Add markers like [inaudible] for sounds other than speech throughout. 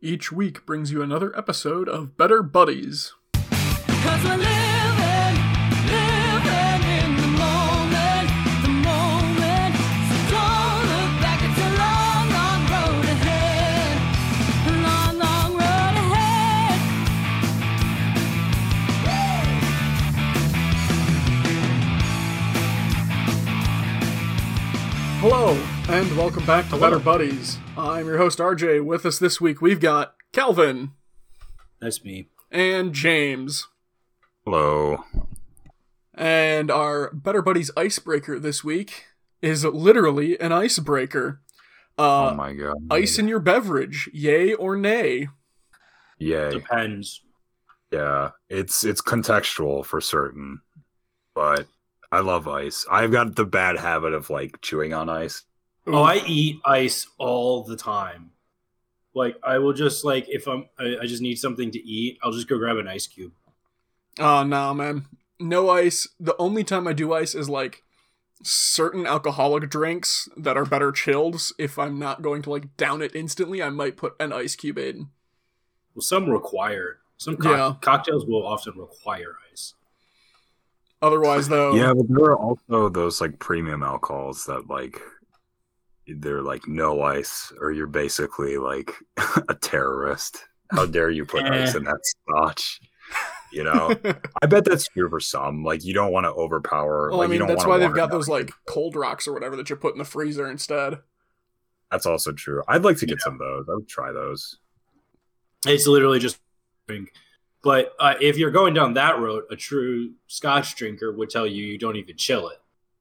each week brings you another episode of Better Buddies. Cause we're living, living in the moment, the moment. So don't look back, it's a long, long road ahead. A long, long road ahead. Hello, and welcome back to Better Buddies. I'm your host RJ. With us this week, we've got Calvin That's me. and James. Hello. And our Better Buddies icebreaker this week is literally an icebreaker. Uh, oh my god. ice in your beverage, yay or nay? Yay. Depends. Yeah. It's it's contextual for certain. But I love ice. I've got the bad habit of like chewing on ice. Oh, I eat ice all the time. Like I will just like if I'm I, I just need something to eat, I'll just go grab an ice cube. Oh, nah, man. No ice. The only time I do ice is like certain alcoholic drinks that are better chilled. If I'm not going to like down it instantly, I might put an ice cube in. Well, some require some co- Yeah. cocktails will often require ice. Otherwise, though, Yeah, but there are also those like premium alcohols that like they're like no ice or you're basically like [laughs] a terrorist. How dare you put ice in that scotch you know? [laughs] I bet that's true for some. Like you don't want to overpower well like, i mean that's why they've got those like cold rocks or whatever that you put in the freezer instead. That's also true. I'd like to get yeah. some of those. I would try those. It's literally just drink. But uh, if you're going down that road a true scotch drinker would tell you you don't even chill it.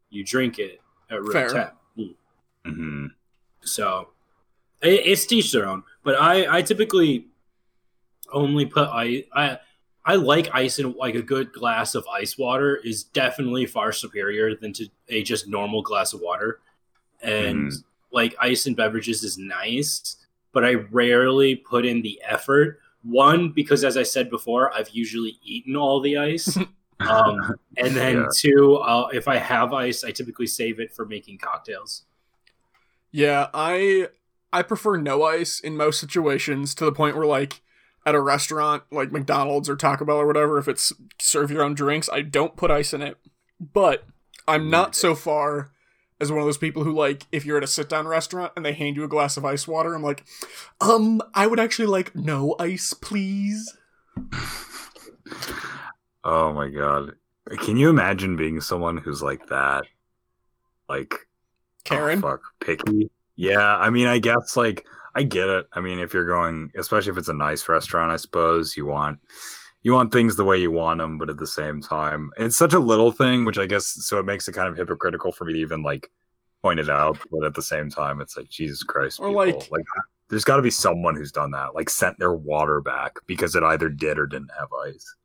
You drink it at room temp. Mm-hmm. So it, it's teach their own. But I, I typically only put ice. I I like ice in like a good glass of ice water is definitely far superior than to a just normal glass of water. And mm. like ice in beverages is nice, but I rarely put in the effort. One because as I said before, I've usually eaten all the ice. [laughs] um, and then yeah. two, uh, if I have ice, I typically save it for making cocktails. Yeah, I I prefer no ice in most situations to the point where like at a restaurant like McDonald's or Taco Bell or whatever, if it's serve your own drinks, I don't put ice in it. But I'm not so far as one of those people who like if you're at a sit down restaurant and they hand you a glass of ice water, I'm like, um, I would actually like no ice, please. [laughs] Oh my god. Can you imagine being someone who's like that? Like Karen. Oh, fuck. Picky. Yeah, I mean I guess like I get it. I mean if you're going especially if it's a nice restaurant, I suppose, you want you want things the way you want them, but at the same time, it's such a little thing, which I guess so it makes it kind of hypocritical for me to even like point it out, but at the same time, it's like Jesus Christ, Or, people. like- like there's got to be someone who's done that, like sent their water back because it either did or didn't have ice.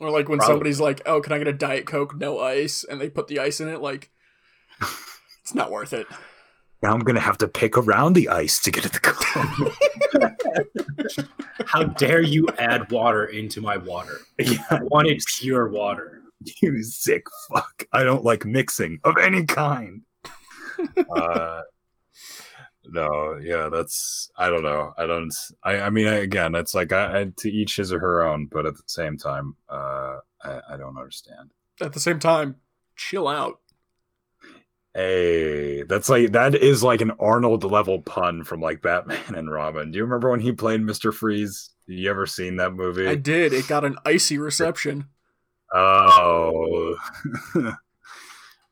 Or like when Probably. somebody's like, "Oh, can I get a diet coke, no ice?" and they put the ice in it, like [laughs] it's not worth it. Now I'm gonna have to pick around the ice to get at the cone. How dare you add water into my water? yeah, I wanted pure water. you sick fuck. I don't like mixing of any kind. [laughs] uh, no, yeah, that's I don't know. I don't. I, I mean, I, again, it's like I, I, to each his or her own, but at the same time, uh, I, I don't understand. At the same time, chill out. Hey, that's like that is like an Arnold level pun from like Batman and Robin. Do you remember when he played Mister Freeze? You ever seen that movie? I did. It got an icy [laughs] reception. Oh. [laughs]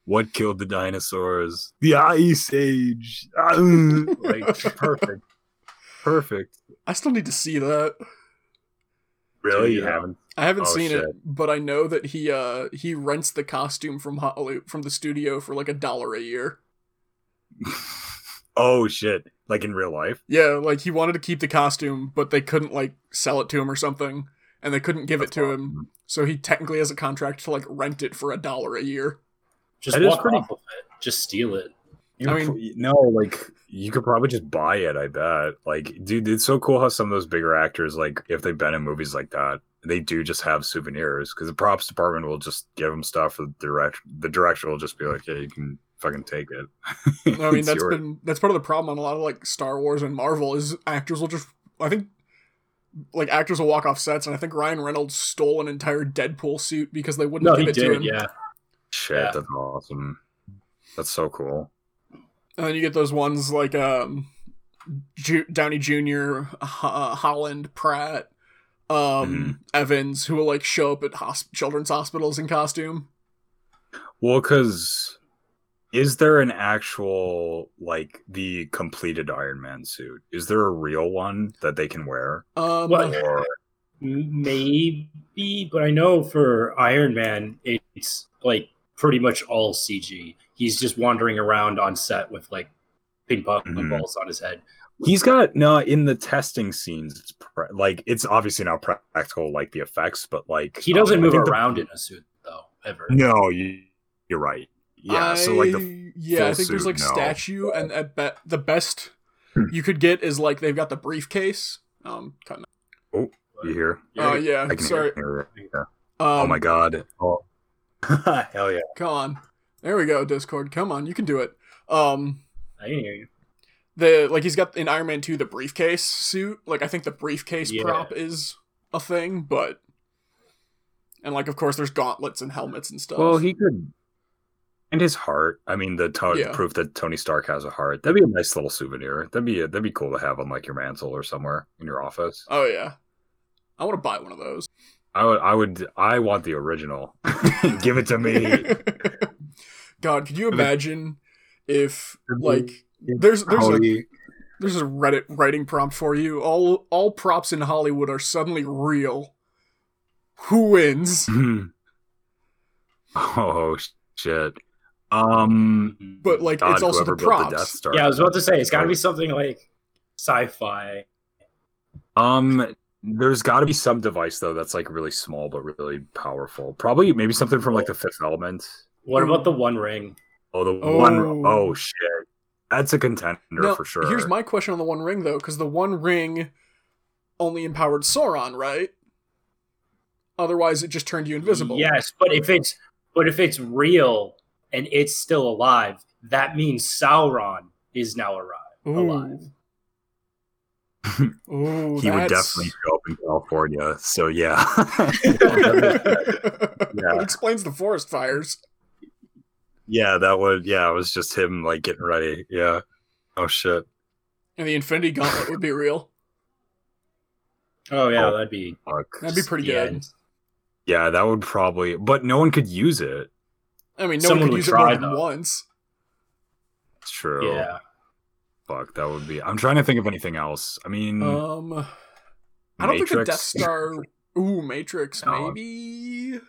what killed the dinosaurs? The Ice Age. [laughs] Like perfect. Perfect. I still need to see that. Really? You haven't? I haven't Oh, seen it, but I know that he uh he rents the costume from Hollywood from the studio for like a dollar a year. [laughs] Oh shit. Like in real life? Yeah, like he wanted to keep the costume, but they couldn't like sell it to him or something, and they couldn't give it to him. So he technically has a contract to like rent it for a dollar a year. Just That is walk pretty- off of it. Just steal it. You I I mean, no, like you could probably just buy it. I bet. Like, dude, it's so cool how some of those bigger actors, like, if they've been in movies like that, they do just have souvenirs because the props department will just give them stuff. The direct, the director will just be like, "Yeah, you can fucking take it." I [laughs] mean, It's that's yours. been that's part of the problem on a lot of like Star Wars and Marvel is actors will just I think like actors will walk off sets, and I think Ryan Reynolds stole an entire Deadpool suit because they wouldn't No, give he it to him. Yeah. Shit, Yeah. that's awesome. That's so cool. And then you get those ones like um, Ju- Downey Jr., uh, Holland, Pratt, um, Mm-hmm. Evans, who will like show up at hosp- children's hospitals in costume. Well, because is there an actual like the completed Iron Man suit? Is there a real one that they can wear? Um, What? Or Maybe, but I know for Iron Man, it's like pretty much all CG. He's just wandering around on set with like ping pong Mhm. balls on his head. he's got no in the testing scenes. It's pra- like it's obviously not practical like the effects, but like He doesn't um, move think the- around in a suit though, ever. No, you, you're right. Yeah, so like the I- yeah, I full think there's like no. statue, and at bet the best Hmm. you could get is like they've got the briefcase. Um, kind you hear. of. Uh, yeah, sorry. hear it. Yeah. Um, oh my god. Oh. [laughs] Hell yeah. Come on, there we go. Discord, come on, you can do it. Um, I can hear you. the like he's got in Iron Man 2 the briefcase suit. Like I think the briefcase Yeah. prop is a thing, but and like of course there's gauntlets and helmets and stuff. Well, he could. And his heart. I mean, the to- Yeah. proof that Tony Stark has a heart. That'd be a nice little souvenir. That'd be that'd be cool to have on like your mantle or somewhere in your office. oh yeah, I want to buy one of those. I would. I would. I want the original. [laughs] Give it to me. [laughs] God, could you imagine if like there's there's a there's a Reddit writing prompt for you. All all props in Hollywood are suddenly real. Who wins? [laughs] oh shit. Um. But like God, it's also the whoever built props. Death Star. Yeah, I was about to say it's got to be something like sci-fi. Um, there's got to be some device though that's like really small but really powerful. Probably maybe something from like the Fifth Element. What about the One Ring? Oh, the Oh. one oh shit, that's a contender Now, for sure. Here's my question on the One Ring though, because the One Ring only empowered Sauron, right? Otherwise, it just turned you invisible. Yes, but if it's but if it's real and it's still alive, that means Sauron is now alive. alive. Ooh. Ooh, he would definitely show up in California. So yeah, [laughs] It explains the forest fires. yeah, that would yeah. It was just him like getting ready. Yeah. Oh shit. And the Infinity Gauntlet would be real. Oh yeah, Oh. that'd be Fuck. That'd be pretty the good. end. Yeah, that would probably, but no one could use it. I mean, no Someone one could would use it try, more than once. It's true. Yeah. Fuck, that would be. I'm trying to think of anything else. I mean, Um, I don't think the Matrix? Death [laughs] Star. Ooh, Matrix, No. maybe.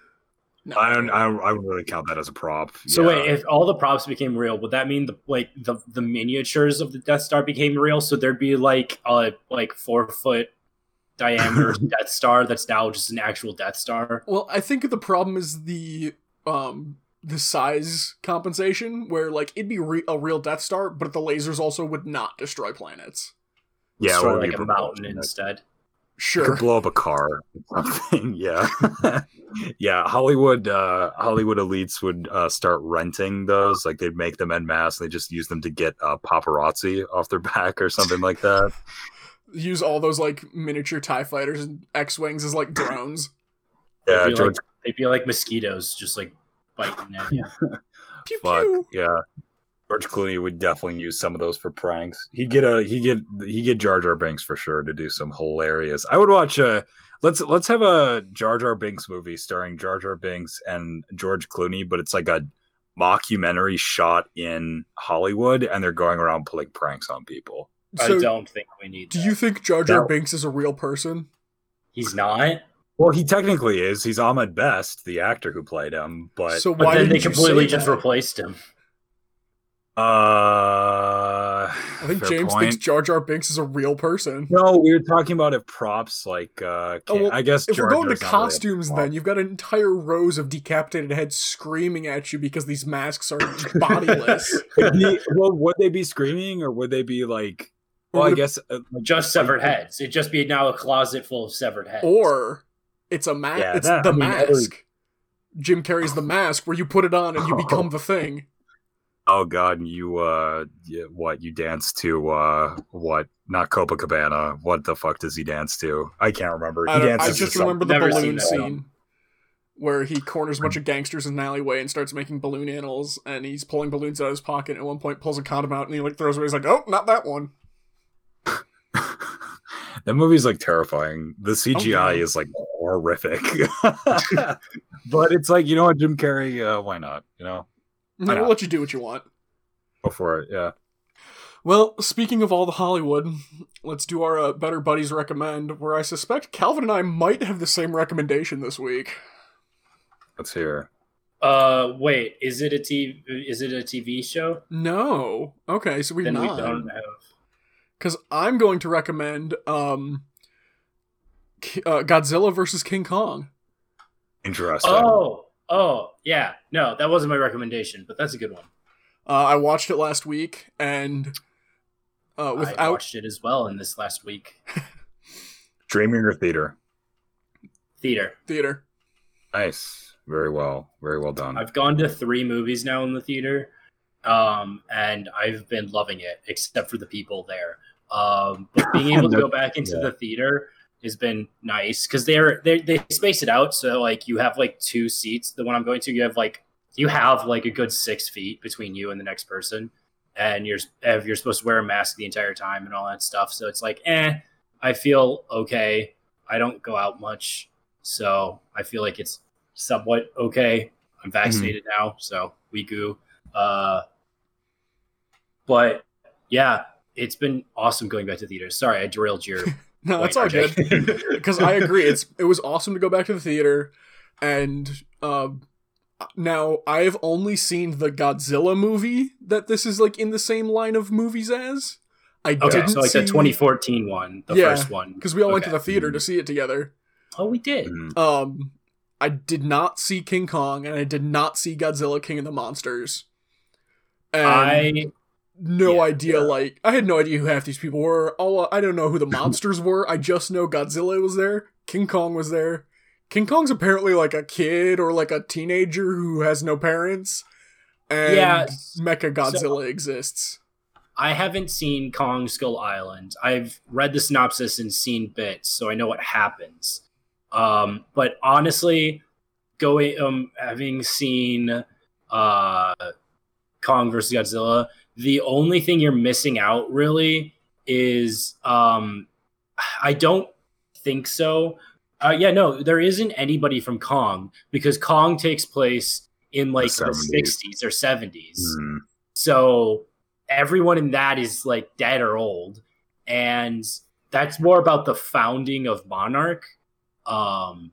No. I don't. I, I would really count that as a prop. So yeah. wait, if all the props became real, would that mean the like the the miniatures of the Death Star became real? So there'd be like a like four foot diameter [laughs] Death Star that's now just an actual Death Star. Well, I think the problem is the um the size compensation, where like it'd be re- a real Death Star, but the lasers also would not destroy planets. yeah, it Destroy, would like a mountain proportionate. instead. Sure. could blow up a car or something [laughs] yeah yeah hollywood uh hollywood elites would uh start renting those like they'd make them en masse and they just use them to get uh paparazzi off their back or something like that [laughs] [laughs] Use all those like miniature Tie fighters and X wings as like drones. yeah they'd, be george like, they'd be like mosquitoes, just like biting at you. Pew fuck pew. yeah george clooney would definitely use some of those for pranks he'd get a he get he get jar jar binks for sure to do some hilarious i would watch a let's let's have a jar jar binks movie starring jar jar binks and george clooney but it's like a mockumentary shot in hollywood and they're going around pulling pranks on people So, I don't think we need. do that. you think Jar Jar That- Binks is a real person? He's not. Well he technically is he's ahmed best the actor who played him but so But why then did they completely just that? replaced him. uh I think James point. thinks Jar Jar Binks is a real person. no we were talking about if props like uh Oh, well, i guess If we're going to Jar's not really a costumes, prop. then you've got entire rows of decapitated heads screaming at you because these masks are bodiless. [laughs] Could well, would they be screaming or would they be like? Well, I guess uh, like, Just severed heads. It'd just be now a closet full of severed heads. or it's a mask. Yeah, it's that- the I mean, mask. Jim Carrey's the mask where you put it on and you [laughs] Oh. become the thing. Oh god, you uh yeah, what you dance to uh what not Copacabana. What the fuck does he dance to? I can't remember. I, He don't- I just to some- remember the Never balloon scene where he corners a bunch of gangsters in an alleyway and starts making balloon animals, and he's pulling balloons out of his pocket. At one point, pulls a condom out and he like throws away. He's like, "Oh, not that one." [laughs] that movie's like terrifying. The CGI yeah. is like horrific. [laughs] [laughs] but it's like, you know what, Jim Carrey, uh, why not? You know? We'll not? let you do what you want. Go for it, yeah. Well, speaking of all the Hollywood, let's do our uh, Better Buddies recommend, where I suspect Calvin and I might have the same recommendation this week. Let's hear. Uh, wait, is it a TV? Is it a TV show? No. Okay, so we've Then we not. don't have. Because I'm going to recommend um, K- uh, Godzilla versus King Kong. Interesting. Oh, oh, yeah. No, that wasn't my recommendation, but that's a good one. Uh, I watched it last week, and uh, I without watched it as well in this last week. [laughs] Streaming or theater? Theater. theater. Nice. Very well. Very well done. I've gone to three movies now in the theater, um, and I've been loving it, except for the people there. Um, but being able to [laughs] go back into Yeah. the theater has been nice because they're they they space it out so like you have like two seats. The one I'm going to, you have like you have like a good six feet between you and the next person, and you're you're supposed to wear a mask the entire time and all that stuff. So it's like, eh, I feel okay. I don't go out much, so I feel like it's somewhat okay. I'm vaccinated now, so we goo. Uh, but yeah, it's been awesome going back to theaters. Sorry, I derailed your. [laughs] No, that's all good. [laughs] RJ. because I agree. It's it was awesome to go back to the theater, and um, now I have only seen the Godzilla movie that this is like in the same line of movies as. I okay, didn't so like see, the 2014 one, the Yeah, first one. because we all went to the theater to see it together. Oh, we did. Mhm. Um, I did not see King Kong, and I did not see Godzilla King of the Monsters. And I no yeah, idea. Like I had no idea who half these people were. All I don't know who the [laughs] monsters were. I just know Godzilla was there. King Kong was there. King Kong's apparently like a kid or like a teenager who has no parents. And Yeah, Mecha Godzilla exists. I haven't seen Kong Skull Island. I've read the synopsis and seen bits, so I know what happens. Um, but honestly, going um having seen uh Kong versus Godzilla, the only thing you're missing out really is um I don't think so. Uh, yeah, no, there isn't anybody from Kong because Kong takes place in like the, 70s. 60s or 70s. Mhm. So everyone in that is like dead or old. And that's more about the founding of Monarch. Um,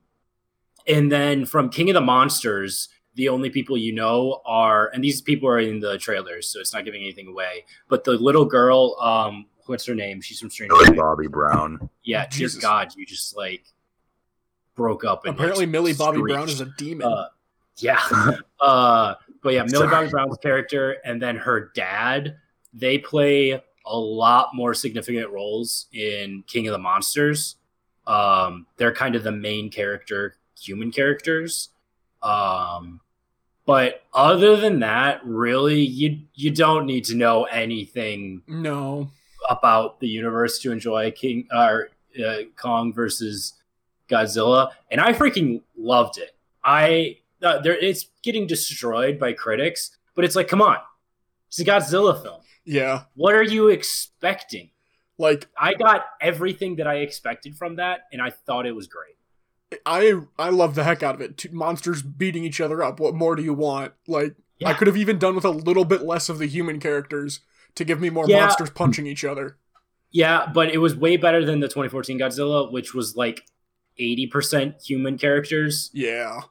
and then from King of the Monsters, the only people you know are, and these people are in the trailers, so it's not giving anything away. But the little girl, um, what's her name? She's from Stranger Things. Bobby Brown. Yeah, Jesus. just God, you just like broke up. And, Apparently, like, Millie Bobby screeched. Brown is a demon. Uh, yeah. [laughs] uh, but yeah, Millie Bobby Brown's character and then her dad, they play a lot more significant roles in King of the Monsters. Um, they're kind of the main character, human characters. Um, but other than that, really, you you don't need to know anything no. about the universe to enjoy King or uh, Kong versus Godzilla, and I freaking loved it. I uh, there it's getting destroyed by critics, but it's like, come on, it's a Godzilla film. Yeah. What are you expecting? Like I got everything that I expected from that, and I thought it was great. I I love the heck out of it. Two monsters beating each other up. What more do you want? Like I could have even done with a little bit less of the human characters to give me more Yeah. monsters punching each other. Yeah, but it was way better than the 2014 Godzilla, which was like 80% human characters. Yeah.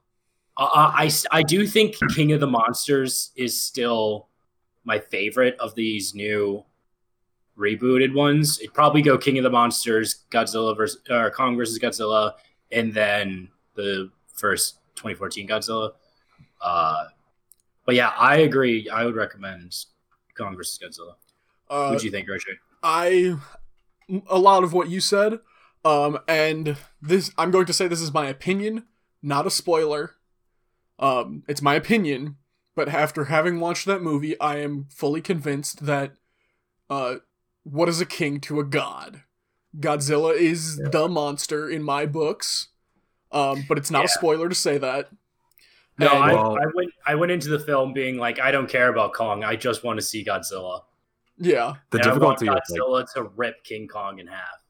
Uh, I, I do think King of the Monsters is still my favorite of these new rebooted ones. It'd probably go King of the Monsters, Godzilla versus or Kong versus Godzilla, and then the first 2014 Godzilla. Uh, but yeah, I agree. I would recommend Kong versus Godzilla. Uh, What do you think, Roger? I a lot of what you said, um, and this I'm going to say this is my opinion, not a spoiler. Um, it's my opinion, but after having watched that movie, I am fully convinced that uh what is a king to a god? Godzilla is Yeah. the monster in my books. Um, but it's not a spoiler to say that. No, And- I, Well- I went. I went into the film being like, I don't care about Kong. I just want to see Godzilla. yeah. The And I want difficulty is like Godzilla to rip King Kong in half.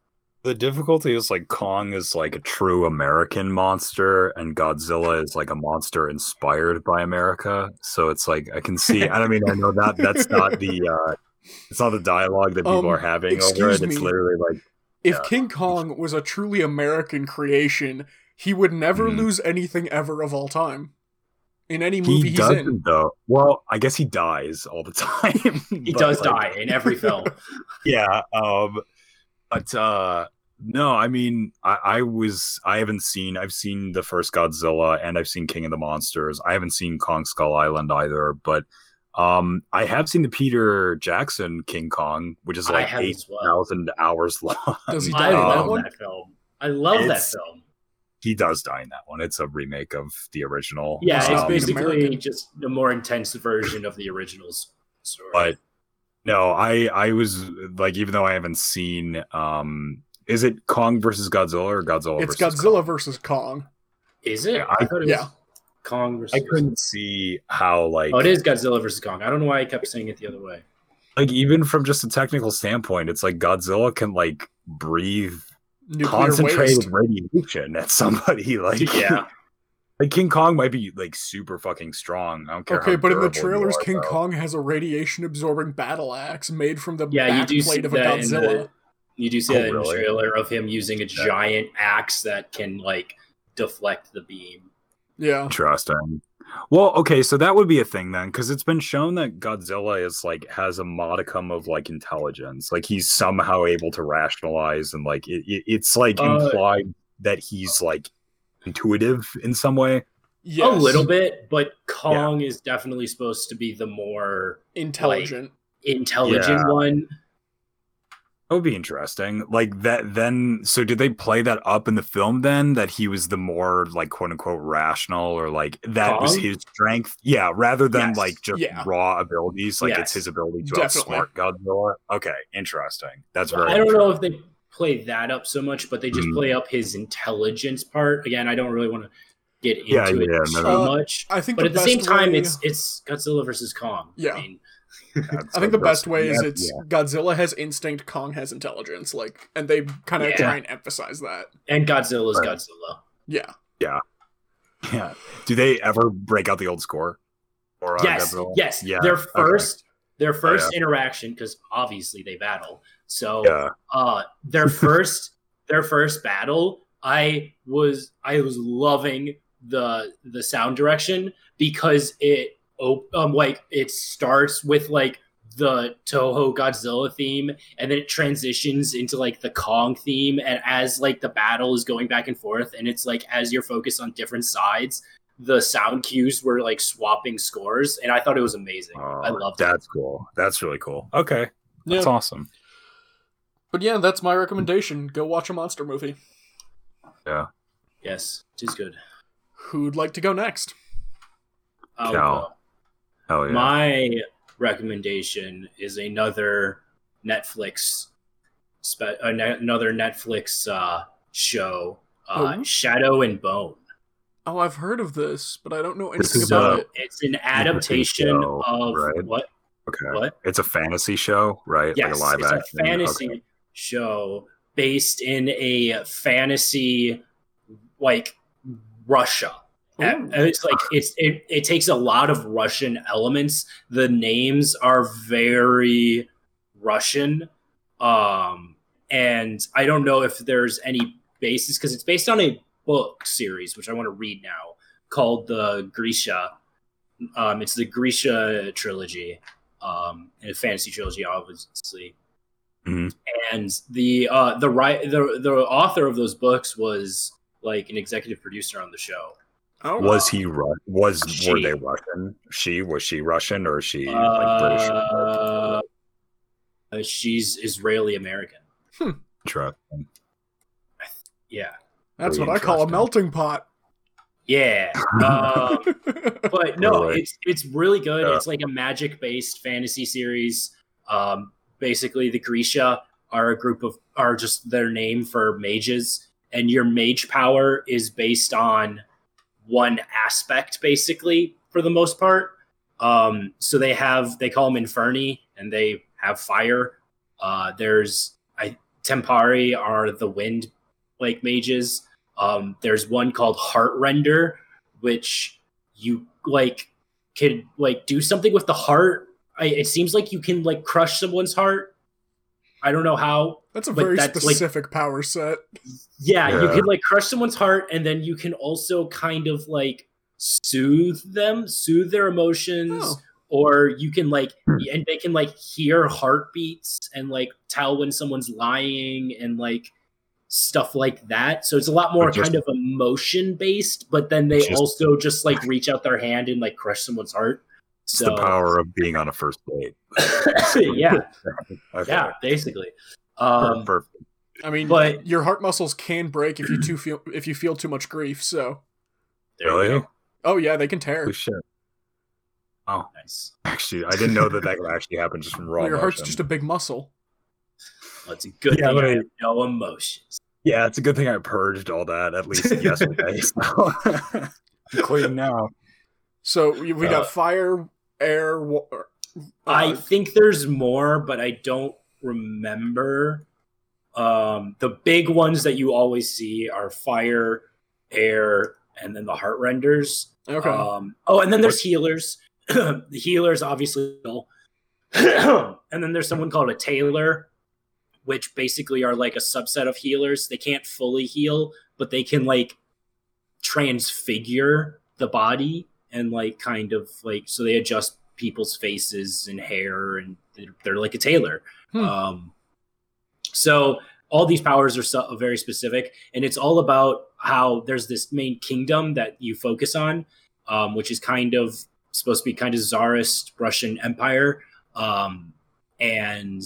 the difficulty is like Kong is like a true American monster, and Godzilla is like a monster inspired by America. So it's like I can see. I mean, I know that that's not the uh it's not the dialogue that people Um, are having over excuse it. It's me. literally like If Yeah. King Kong was a truly American creation, he would never Mhm. lose anything ever of all time. In any he movie he's doesn't in. though. Well, I guess he dies all the [laughs] time. He does die in every film. [laughs] yeah um but uh no i mean I, I was i haven't seen i've seen the first godzilla and i've seen king of the monsters i haven't seen kong skull island either but um i have seen the peter jackson king kong which is like eight thousand well. hours [laughs] long Does he I die in that love one? that film. I love that film. he does die in that one it's a remake of the original Yeah, He's it's not basically American. just a more intense version of the original's story. but no i i was like even though i haven't seen um is it kong versus godzilla or godzilla It's versus Godzilla Kong? versus Kong. is it? Yeah, I thought it was yeah. Kong versus. i couldn't see how like Oh, it is Godzilla versus Kong. I don't know why I kept saying it the other way. like even from just a technical standpoint, it's like Godzilla can like breathe Nuclear concentrated waste. radiation at somebody. [laughs] Like Yeah. like King Kong might be like super fucking strong. I don't care. Okay, how but in the trailers, are, King though. Kong has a radiation absorbing battle axe made from the Yeah, you back do see plate of a that in Godzilla. the you do see Oh, that in the trailer of him using a giant axe that can like deflect the beam. Yeah. Interesting. Well, okay, so that would be a thing then, because it's been shown that Godzilla is like has a modicum of like intelligence, like he's somehow able to rationalize, and like it, it, it's like Uh, implied that he's like intuitive in some way. Yes. A little bit, but Kong is definitely supposed to be the more intelligent. intelligent Yeah. one. That would be interesting. Like that then so did they play that up in the film then that he was the more like quote unquote rational or like that was his strength? Yeah, rather than Yes. like just Yeah. raw abilities, like Yes. it's his ability to Definitely. outsmart Godzilla. Okay, interesting. That's very I don't know if they play that up so much, but they just Mm. play up his intelligence part. Again, I don't really want to get into Yeah, it yeah, too no, no. much. I think But the at the same time, way- it's it's Godzilla versus Kong. Yeah. I mean, That's I think the best way is Yeah, it's yeah. Godzilla has instinct, Kong has intelligence, like, and they kind of Yeah. try and emphasize that. and Godzilla's Right. Godzilla. Yeah, Yeah. [laughs] Yeah. Do they ever break out the old score? Or uh, yes, Godzilla? yes. Yeah. Their okay. first, their first yeah. interaction, because obviously they battle. So, Yeah. uh, their [laughs] first, their first battle, I was, I was loving the the sound direction because it, op- um, like it starts with like the Toho Godzilla theme, and then it transitions into like the Kong theme, and as like the battle is going back and forth, and it's like as you're focused on different sides, the sound cues were like swapping scores, and I thought it was amazing. I Oh, loved that. That's cool. That's really cool. Okay. yeah. That's awesome. But yeah, that's my recommendation. Go watch a monster movie. Yeah. Yes, it is good. Who'd like to go next? I'll Cal. Go. Oh yeah. My recommendation is another Netflix, spe- uh, ne- another Netflix uh, show, uh, Oh. Shadow and Bone. Oh, I've heard of this, but I don't know anything is, about uh, it. It's an adaptation show, of right? what? okay. What? It's a fantasy show, right? Yes, like a live it's action. a fantasy Okay. show based in a fantasy like Russia. Ooh. It's like it's it, it takes a lot of Russian elements. The names are very Russian. Um and I don't know if there's any basis because it's based on a book series which I want to read now called the Grisha. Um it's the Grisha trilogy. Um and a fantasy trilogy obviously. Mhm. And the uh the right the the author of those books was like an executive producer on the show. Oh, Was he Ru- was were they Russian? She was she Russian or is she like British? Uh, uh, she's Israeli American. Interesting. Yeah. that's Very what I call a melting pot. Yeah. Um, [laughs] but no, Right. it's it's really good. Yeah. It's like a magic based fantasy series. Um, basically, the Grisha are a group of are just their name for mages, and your mage power is based on one aspect, basically for the most part. Um, so they have they call them Inferni, and they have fire. Uh, there's I Tempari are the wind like mages. Um, there's one called Heart Render, which you like could like do something with the heart. I, it seems like you can like crush someone's heart. I don't know how. That's a But very that's, like- specific power set. Yeah, you can like crush someone's heart, and then you can also kind of like soothe them, soothe their emotions, Oh. or you can like, Hmm. and they can like hear heartbeats and like tell when someone's lying and like stuff like that. So it's a lot more just- kind of emotion based, but then they Just- also just like reach out their hand and like crush someone's heart. It's So the power of being on a first date. [laughs] yeah, [laughs] Okay. yeah, basically. Um, Perfect. I mean, But- your heart muscles can break if you too feel if you feel too much grief. So, there you Really? go. oh yeah, they can tear. Holy shit. Oh, Nice. actually, I didn't know that that could actually happen just from raw Well, your heart's emotion. just a big muscle. Well, it's a good Yeah, thing I I- have no emotions. Yeah, it's a good thing I purged all that at least [laughs] yesterday. So I'm [laughs] clean now. So we, we got Uh, fire, air. Wa- I uh, think there's more, but I don't remember. Um, the big ones that you always see are fire, air, and then the heart renders. okay. Um, oh, and then there's healers. [clears throat] the healers, obviously. [clears throat] and then there's someone called a tailor, which basically are like a subset of healers. They can't fully heal, but they can like transfigure the body and like kind of like so they adjust people's faces and hair and they're, they're like a tailor. Hmm. Um, so all these powers are so, very specific, and it's all about how there's this main kingdom that you focus on, um, which is kind of supposed to be kind of czarist Russian Empire, um, and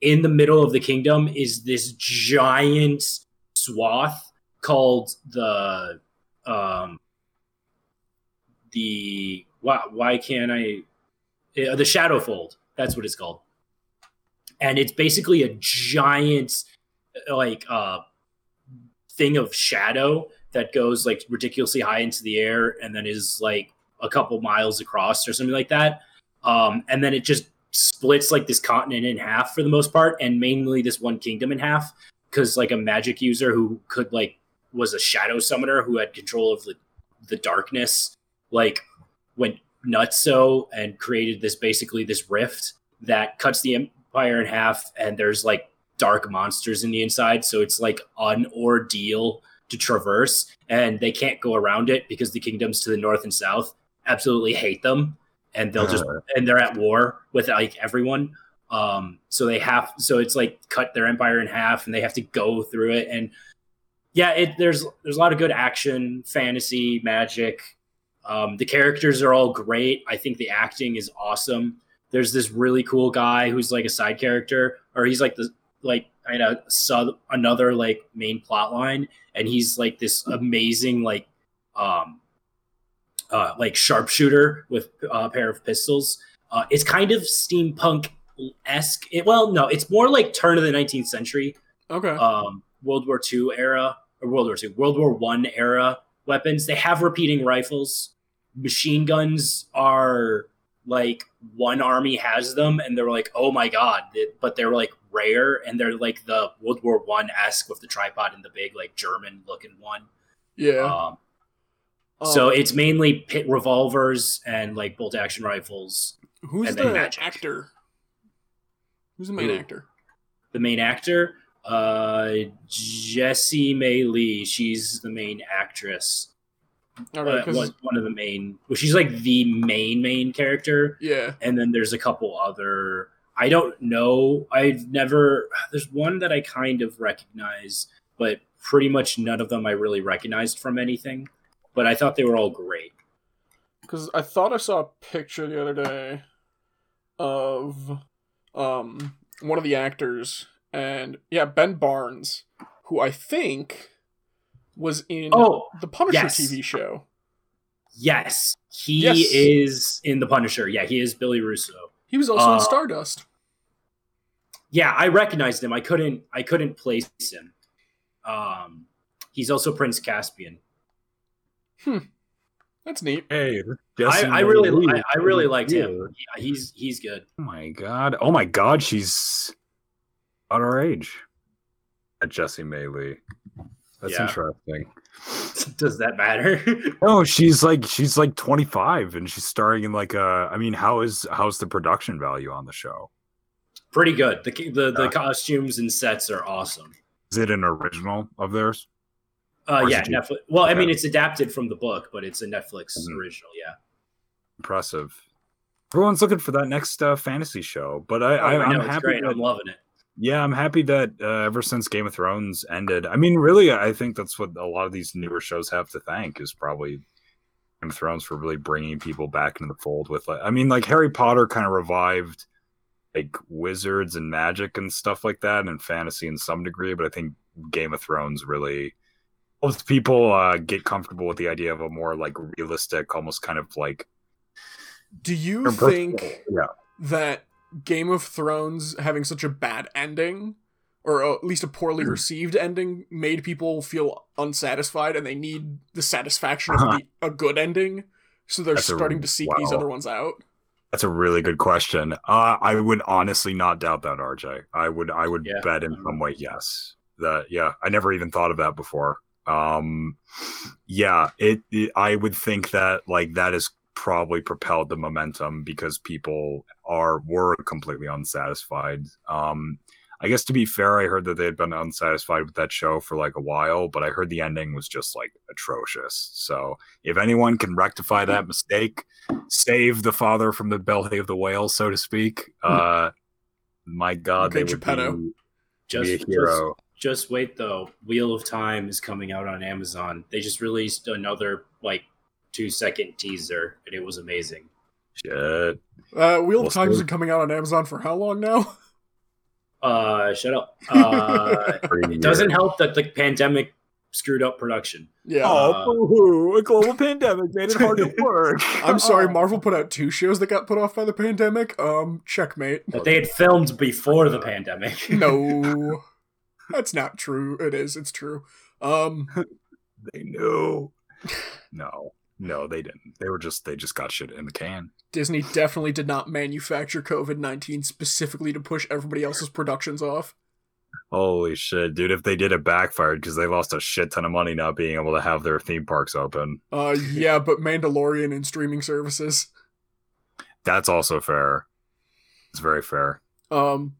in the middle of the kingdom is this giant swath called the um, the why, why can't I uh, the Shadowfold? That's what it's called, and it's basically a giant like uh thing of shadow that goes like ridiculously high into the air and then is like a couple miles across or something like that. Um, and then it just splits like this continent in half for the most part, and mainly this one kingdom in half because like a magic user who could like was a shadow summoner who had control of the the darkness like went nutso and created this basically this rift that cuts the empire in half and there's like dark monsters in the inside. So it's like an ordeal to traverse and they can't go around it because the kingdoms to the north and south absolutely hate them and they'll just Uh, and they're at war with like everyone. Um so they have so it's like cut their empire in half and they have to go through it and yeah it there's there's a lot of good action fantasy magic um the characters are all great. I think the acting is awesome. There's this really cool guy who's like a side character or he's like the like I know sub another like main plot line and he's like this amazing like um uh like sharpshooter with a pair of pistols. Uh it's kind of steampunk esque well no it's more like turn of the 19th century. Okay. um, World War II era or World War II, World War One era weapons. They have repeating rifles. Machine guns are like one army has them, and they're like, oh my god! But they're like rare, and they're like the World War One esque with the tripod and the big like German looking one. yeah. Um, Um, so it's mainly pit revolvers and like bolt action rifles. who's the actor? Who's the main Who? actor? The main actor, uh, Jessie Mei Li. She's the main actress. Uh, one, one of the main well she's like the main main character yeah. and then there's a couple other i don't know i've never there's one that i kind of recognize but pretty much none of them i really recognized from anything but i thought they were all great Because I thought I saw a picture the other day of um one of the actors, and yeah, Ben Barnes, who I think was in oh the Punisher yes. TV show. Yes, he Yes. is in the Punisher. Yeah, he is Billy Russo. He was also Uh, in Stardust. Yeah, I recognized him. I couldn't. I couldn't place him. Um, he's also Prince Caspian. Hmm. That's neat. Hey, I, I really, I, I really liked him. Yeah, he's he's good. Oh my god! Oh my god! She's about our age. At Jessie Mei Li. That's Yeah. interesting. [laughs] Does that matter? [laughs] No, she's like she's like 25 and she's starring in like a. I mean, how is how's the production value on the show? Pretty good. The the, the costumes and sets are awesome. Is it an original of theirs? Uh, yeah, Netflix. Well, I mean, it's adapted from the book, but it's a Netflix Mhm. original. Yeah, Impressive. Everyone's looking for that next uh, fantasy show, but I, I, Oh, I it's happy. That, I'm loving it. Yeah, I'm happy that uh, ever since Game of Thrones ended, I mean, really, I think that's what a lot of these newer shows have to thank is probably Game of Thrones for really bringing people back into the fold. With, like, I mean, like Harry Potter kind of revived like wizards and magic and stuff like that, and fantasy in some degree. But I think Game of Thrones really helps people uh, get comfortable with the idea of a more like realistic, almost kind of like Do you personal- think yeah. that Game of Thrones having such a bad ending, or at least a poorly Hmm. received ending, made people feel unsatisfied and they need the satisfaction of the, a good ending? So they're That's a- starting to seek these other ones out. That's a really good question. Uh, I would honestly not doubt that, RJ. I would I would Yeah. bet in some way yes. That yeah, I never even thought of that before. Um yeah, it, it I would think that like that has probably propelled the momentum because people are were completely unsatisfied. Um I guess to be fair, I heard that they had been unsatisfied with that show for like a while, but I heard the ending was just like atrocious. So if anyone can rectify that mistake, save the father from the belly of the whale, so to speak, uh, my God, Okay, they would Geppetto. be, Just, be a just hero. just wait though. Wheel of Time is coming out on Amazon. They just released another like two second teaser, and it was amazing. Shit. Uh, Wheel We'll of Time's see. been coming out on Amazon for how long now? [laughs] Uh, shut up. [laughs] Uh, it doesn't help that the pandemic screwed up production. Yeah. Uh, boo-hoo, a global pandemic made it hard to [laughs] work. I'm sorry, Oh. Marvel put out two shows that got put off by the pandemic. Um, checkmate. That they had filmed before the pandemic. No, that's not true. It is. It's true. Um, They knew. No, no, they didn't. They were just they just got shit in the can. Disney definitely did not manufacture COVID 19 specifically to push everybody else's productions off. Holy shit, dude! If they did, it backfired because they lost a shit ton of money not being able to have their theme parks open. Uh, yeah, but Mandalorian and streaming services. That's also fair. It's very fair. Um,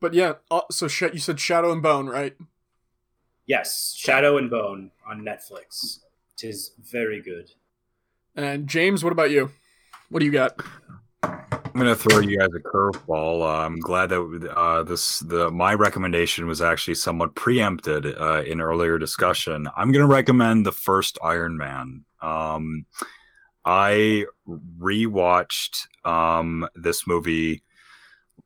but yeah, uh, so sh- you said Shadow and Bone, right? yes, Shadow and Bone on Netflix. Tis very good. And James, what about you? What do you got? I'm gonna throw you guys a curveball. Uh, I'm glad that uh, this the my recommendation was actually somewhat preempted uh, in earlier discussion. I'm gonna recommend the first Iron Man. Um, I rewatched um, this movie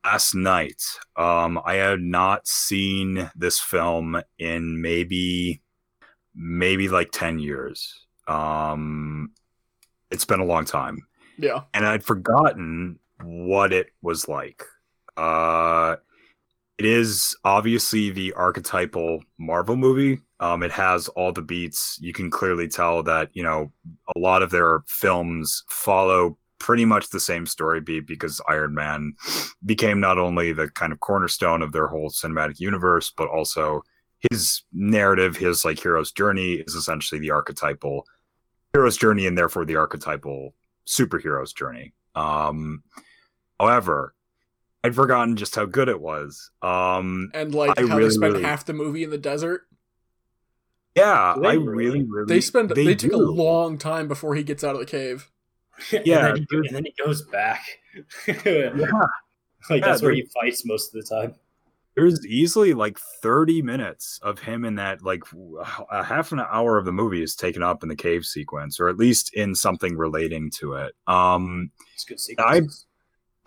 last night. Um, I had not seen this film in maybe maybe like ten years. Um, it's been a long time Yeah. and I'd forgotten what it was like. Uh, it is obviously the archetypal Marvel movie. Um, it has all the beats. You can clearly tell that you know a lot of their films follow pretty much the same story beat because Iron Man became not only the kind of cornerstone of their whole cinematic universe, but also his narrative, his like hero's journey is essentially the archetypal hero's journey and therefore the archetypal superhero's journey. Um, however, I'd forgotten just how good it was. Um, And like I how they really, spent really- half the movie in the desert. yeah, they I really? really, really. They spend they, took a long time before he gets out of the cave. [laughs] Yeah, and then, he, and then he goes back. [laughs] Yeah, like that's where he fights most of the time. There's easily like 30 minutes of him in that like a half an hour of the movie is taken up in the cave sequence or at least in something relating to it um I-.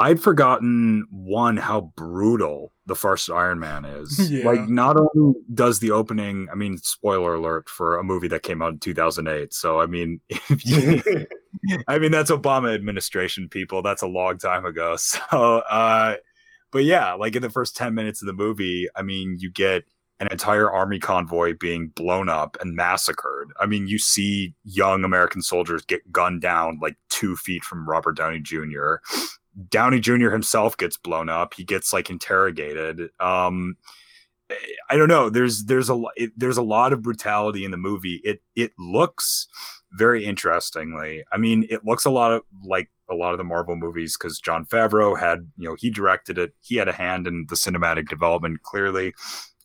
I'd forgotten one how brutal the first Iron Man is. [laughs] Yeah. Like, not only does the opening, I mean, spoiler alert for a movie that came out in 2008. So, I mean, [laughs] if you, [laughs] I mean, that's Obama administration people. That's a long time ago. So, uh, but yeah, like in the first 10 minutes of the movie, I mean, you get an entire army convoy being blown up and massacred. I mean, you see young American soldiers get gunned down like two feet from Robert Downey Jr. [sniffs] Downey Jr. himself gets blown up. He gets like interrogated. Um, I don't know. There's there's a it, there's a lot of brutality in the movie. It it looks very interestingly. I mean, it looks a lot of like a lot of the Marvel movies because Jon Favreau had you know he directed it. He had a hand in the cinematic development clearly.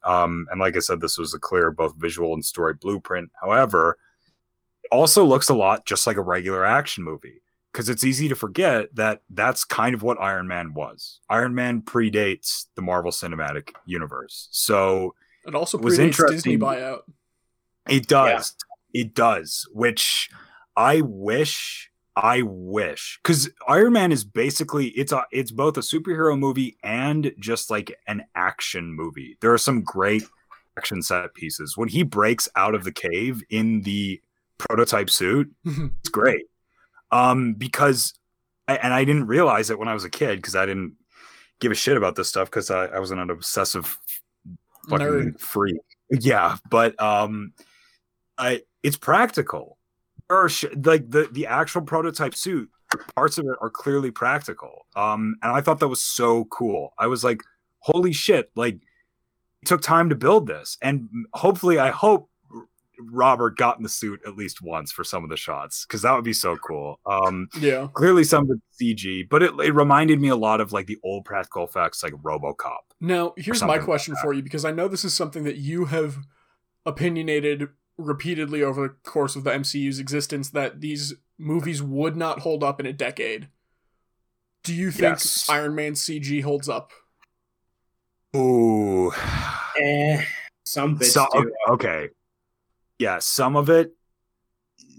Um, and like I said, this was a clear both visual and story blueprint. However, it also looks a lot just like a regular action movie because it's easy to forget that that's kind of what Iron Man was. Iron Man predates the Marvel Cinematic Universe, so It also It was interesting. Disney buyout. it does. It does, which I wish I wish cuz Iron Man is basically it's a it's both a superhero movie and just like an action movie. There are some great action set pieces. When he breaks out of the cave in the prototype suit, [laughs] it's great. Um because and I didn't realize it when I was a kid because I didn't give a shit about this stuff because I, I wasn't an obsessive fucking Nerd. freak. Yeah, but um, I it's practical. There are sh- like the the actual prototype suit parts of it are clearly practical. Um, and I thought that was so cool. I was like, holy shit! Like, it took time to build this, and hopefully, I hope Robert got in the suit at least once for some of the shots because that would be so cool. Um, Yeah. clearly some of the CG, but it, it reminded me a lot of like the old practical effects, like RoboCop. Now, here's my something like question for you because I know this is something that you have opinionated repeatedly over the course of the MCU's existence that these movies would not hold up in a decade. Do you think Yes. Iron Man CG holds up? Ooh, Eh, some bits so, do. okay, yeah, some of it,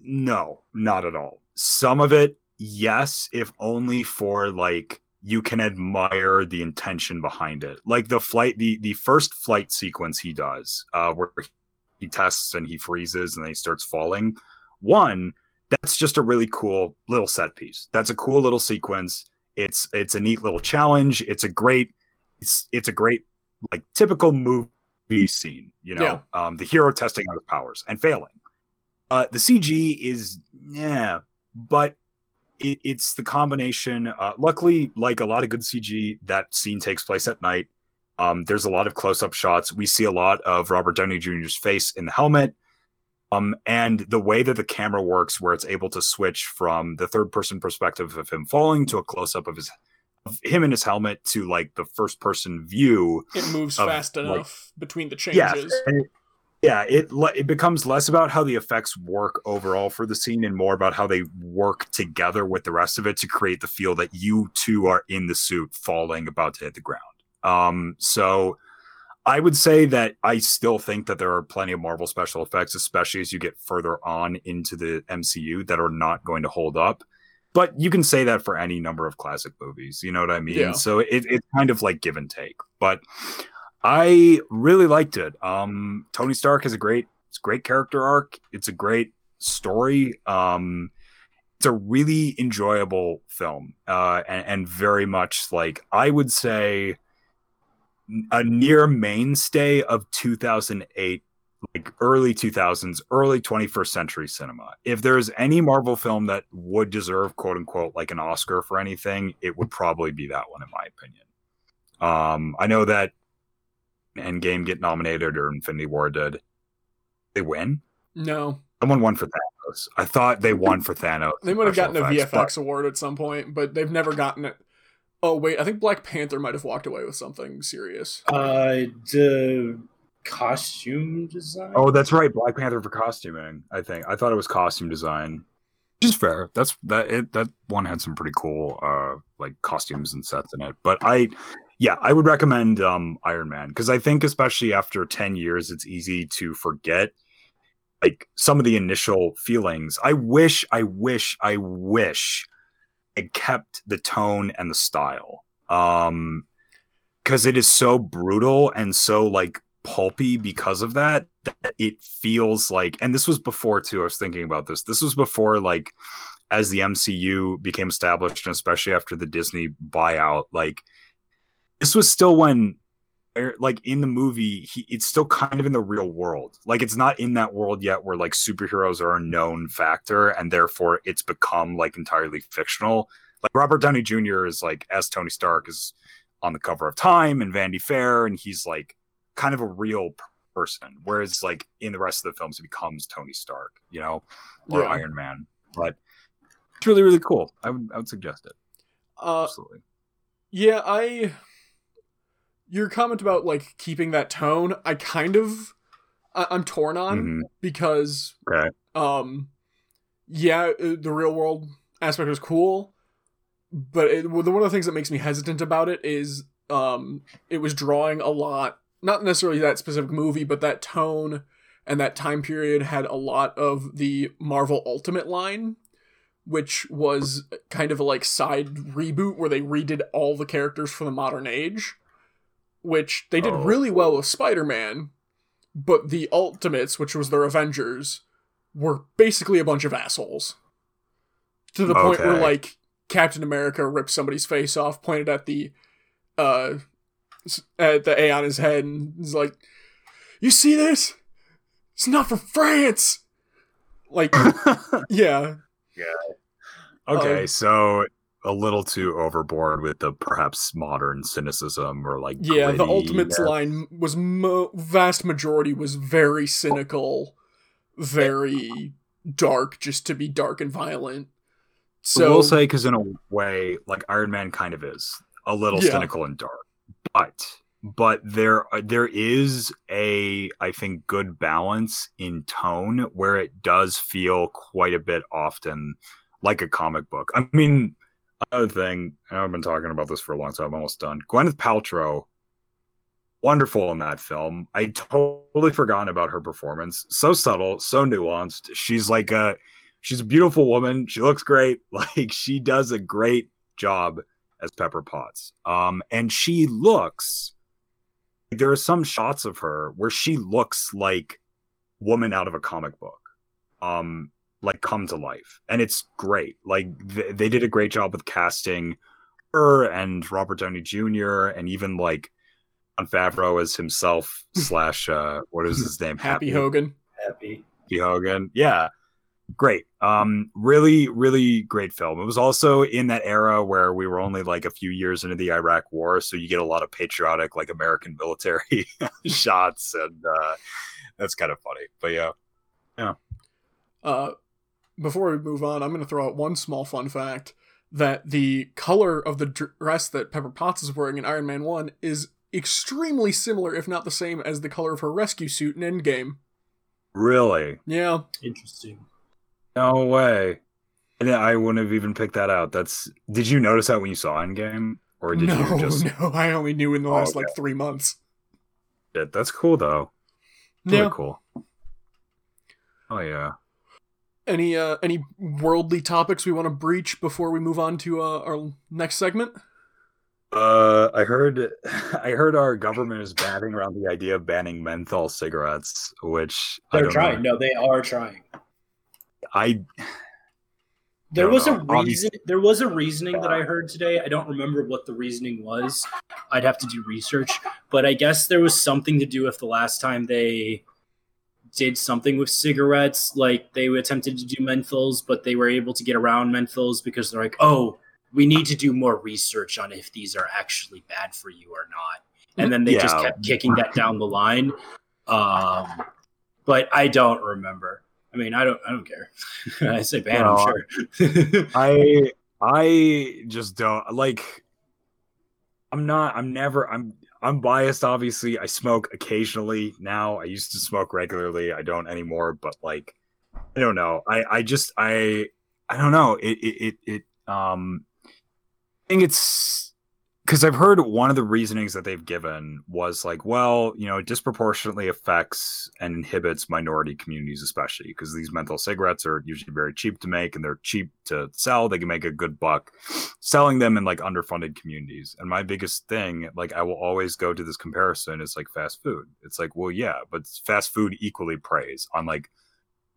no, not at all. Some of it, yes, if only for like you can admire the intention behind it, like the flight, the the first flight sequence he does, uh, where he tests and he freezes and then he starts falling. One, that's just a really cool little set piece. That's a cool little sequence. It's it's a neat little challenge. It's a great it's it's a great like typical movie scene, you know. Um the hero testing out his powers and failing. Uh the CG is yeah, but it, it's the combination uh luckily like a lot of good CG that scene takes place at night. Um there's a lot of close-up shots. We see a lot of Robert Downey Jr.'s face in the helmet. Um, and the way that the camera works, where it's able to switch from the third person perspective of him falling to a close up of his of him in his helmet to like the first person view. It moves Of, fast like- enough between the changes. and it- yeah, it le- it becomes less about how the effects work overall for the scene and more about how they work together with the rest of it to create the feel that you two are in the suit falling about to hit the ground. Um, so I would say that I still think that there are plenty of Marvel special effects, especially as you get further on into the MCU, that are not going to hold up. But you can say that for any number of classic movies. You know what I mean? Yeah. So it, it's kind of like give and take. But I really liked it. Um, Tony Stark has a great, it's a great character arc. It's a great story. Um, it's a really enjoyable film, uh, and, and very much like I would say a near mainstay of 2008 like early 2000s early 21st century cinema. If there's any marvel film that would deserve quote unquote like an oscar for anything it would probably be that one in my opinion. Um i know that endgame get nominated or infinity war did. They win? No, someone won for thanos. I thought they won for thanos they might have gotten a effects, VFX award at some point, but they've never gotten it. Oh wait, I think Black Panther might have walked away with something serious. Uh, the costume design. Oh, that's right. Black Panther for costuming. I think I thought it was costume design. Which is fair. That's that. It, that one had some pretty cool, uh, like costumes and sets in it. But I, yeah, I would recommend um Iron Man because I think especially after ten years, it's easy to forget like some of the initial feelings. I wish, I wish, I wish it kept the tone and the style. Um, because it is so brutal and so like pulpy because of that that it feels like and this was before too i was thinking about this this was before like as the MCU became established, and especially after the Disney buyout, like this was still when like in the movie he, it's still kind of in the real world like it's not in that world yet where like superheroes are a known factor and therefore it's become like entirely fictional like robert downey jr is like as tony stark is on the cover of time and vanity fair and he's like kind of a real person whereas like in the rest of the films he becomes tony stark you know or Yeah. iron man but it's really really cool i would i would suggest it Uh, absolutely yeah, I. Your comment about like keeping that tone, I kind of, I- I'm torn on Mhm. because, okay um, yeah, uh, the real world aspect was cool, but it, the- one of the things that makes me hesitant about it is, um, it was drawing a lot, not necessarily that specific movie, but that tone and that time period had a lot of the Marvel Ultimate line which was kind of a like side reboot where they redid all the characters for the modern age, which they did Oh. really well with Spider-Man, but the Ultimates, which was their Avengers, were basically a bunch of assholes. To the point where like Captain America ripped somebody's face off, pointed at the uh at the A on his head and is like, "You see this? It's not for France." Like, [laughs] yeah, yeah. Okay, Um, so a little too overboard with the perhaps modern cynicism or like Yeah, the gritty- Ultimates line was mo- vast majority was very cynical, very dark, just to be dark and violent. So So we'll say because in a way, like Iron Man kind of is a little Yeah. cynical and dark, but but there uh, there is a I think good balance in tone where it does feel quite a bit often like a comic book. I mean, another thing, I've been talking about this for a long time. I'm almost done. Gwyneth Paltrow, wonderful in that film. I totally forgotten about her performance. So subtle, so nuanced. She's like a she's a beautiful woman. She looks great. [laughs] Like she does a great job as Pepper Potts. Um, and she looks. There are some shots of her where she looks like woman out of a comic book. Um, like come to life, and it's great. Like th- they did a great job with casting her and Robert Downey Jr. and even like Jon Favreau as himself [laughs] slash uh what is his name Happy Hogan. Happy. Happy Hogan. Yeah. Great. Um really really great film. It was also in that era where we were only like a few years into the Iraq war, so you get a lot of patriotic like American [laughs] military shots and uh that's kind of funny. But yeah. yeah. Uh, before we move on, I'm going to throw out one small fun fact that the color of the dress that Pepper Potts is wearing in Iron Man 1 is extremely similar, if not the same, as the color of her rescue suit in Endgame. Really? Yeah. Interesting. No way. And I wouldn't have even picked that out. That's did you notice that when you saw Endgame? Or did no, you just [laughs] no, I only knew in the Oh, last okay. like three months. Shit, that's cool though. Really Yeah. cool. Oh yeah. Any uh any worldly topics we want to breach before we move on to uh, our next segment? Uh, I heard, [laughs] I heard our government is batting around the idea of banning menthol cigarettes, which They're trying. Know. No, they are trying. I There don't was a know. Obvi- reason. There was a reasoning that I heard today. I don't remember what the reasoning was. I'd have to do research, but I guess there was something to do with the last time they did something with cigarettes. Like they attempted to do menthols, but they were able to get around menthols because they're like, "Oh, we need to do more research on if these are actually bad for you or not." And then they just kept kicking that down the line. Um, but I don't remember. I mean, I don't. I don't care. [laughs] I say ban. Well, I'm sure. [laughs] I I just don't like I'm not I'm never I'm I'm biased obviously. I smoke occasionally now. I used to smoke regularly. I don't anymore, but like I don't know. I I just I I don't know. It it it, it um I think it's because I've heard one of the reasonings that they've given was like, well, you know, it disproportionately affects and inhibits minority communities, especially because these menthol cigarettes are usually very cheap to make and they're cheap to sell. They can make a good buck selling them in like underfunded communities. And my biggest thing, like, I will always go to this comparison is like fast food. It's like, well, yeah, but fast food equally preys on like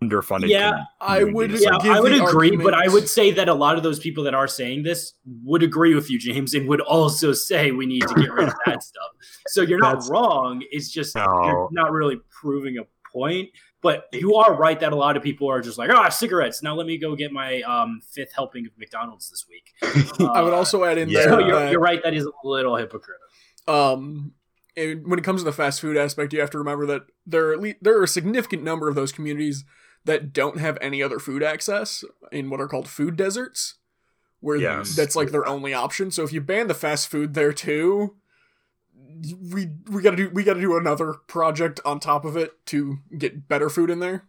underfunded. Yeah, com- I would- Yeah, give I would the agree, but I would say that a lot of those people that are saying this would agree with you, James, and would also say we need to get rid of that [laughs] stuff. So you're not That's- wrong. It's just No. you're not really proving a point. But you are right that a lot of people are just like, ah, cigarettes. Now let me go get my um, fifth helping of McDonald's this week. [laughs] I would Uh, also add in yeah. So you're, that, you're right. That is a little hypocritical. um and when it comes to the fast food aspect you have to remember that there are there are a significant number of those communities that don't have any other food access in what are called food deserts where Yes. that's like their only option so if you ban the fast food there too we we got to do we got to do another project on top of it to get better food in there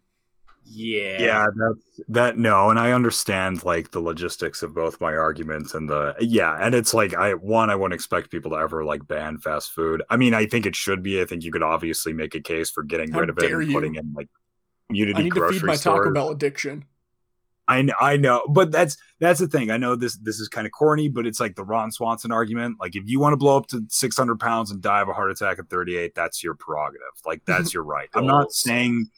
Yeah. yeah that's that no and i understand like the logistics of both my arguments and the yeah and it's like i one i wouldn't expect people to ever like ban fast food i mean i think it should be i think you could obviously make a case for getting How rid of it and you. putting in like community i need to feed my stores. taco bell addiction I know, I know, but that's that's the thing. I know this this is kind of corny, but it's like the Ron Swanson argument. Like, if you want to blow up to 600 pounds and die of a heart attack at 38, that's your prerogative. Like, [laughs] that's your right. I'm not saying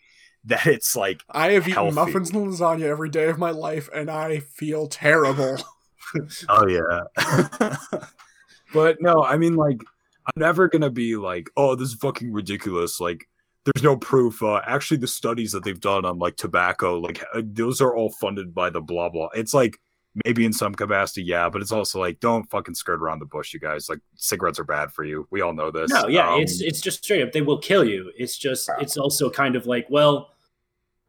that it's like i have eaten muffins and lasagna every day of my life and i feel terrible [laughs] Oh yeah. [laughs] but no, I mean like I'm never gonna be like, oh, this is fucking ridiculous. Like there's no proof. Uh, actually, the studies that they've done on like tobacco, like uh, those are all funded by the blah blah. It's like maybe in some capacity, yeah, but it's also like don't fucking skirt around the bush, you guys. Like cigarettes are bad for you. We all know this. No, yeah, Um, it's it's just straight up. They will kill you. It's just it's also kind of like, well,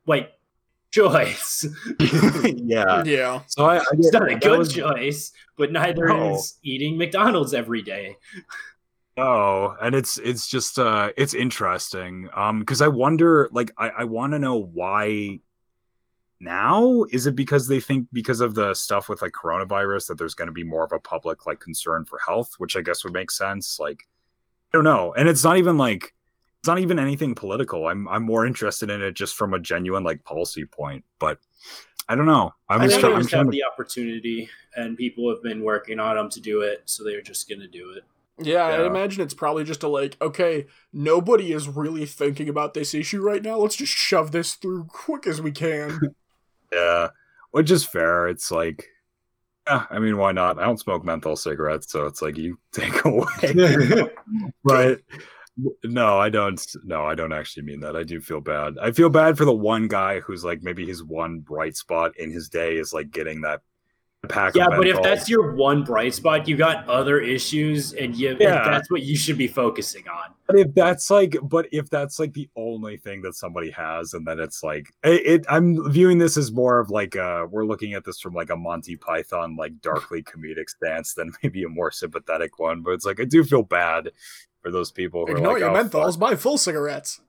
wait, [laughs] choice. [laughs] yeah. yeah So I, I it's not a good was- choice, but neither No. is eating McDonald's every day. No, and it's it's just uh it's interesting. Um because I wonder like I, I wanna know why now? Is it because they think because of the stuff with like coronavirus that there's gonna be more of a public like concern for health, which I guess would make sense. Like I don't know. And it's not even like it's not even anything political. I'm I'm more interested in it just from a genuine like policy point. But I don't know. I'm I just, think try- they I'm just trying have to the opportunity, and people have been working on them to do it, so they're just gonna do it. Yeah, I imagine it's probably just a like, okay, nobody is really thinking about this issue right now. Let's just shove this through quick as we can. [laughs] Yeah, which is fair. It's like, yeah, I mean, why not? I don't smoke menthol cigarettes, so it's like you [laughs] take away. [laughs] but no, I don't. No, I don't actually mean that. I do feel bad. I feel bad for the one guy who's like maybe his one bright spot in his day is like getting that pack. Yeah, but if menthol. that's your one bright spot, you got other issues, and you Yeah. that's what you should be focusing on. But if that's like, but if that's like the only thing that somebody has, and then it's like, it, it I'm viewing this as more of like, uh, we're looking at this from like a Monty Python, like darkly [laughs] comedic stance than maybe a more sympathetic one. But it's like, I do feel bad for those people who Ignore are like, your oh, menthols, fuck. buy full cigarettes.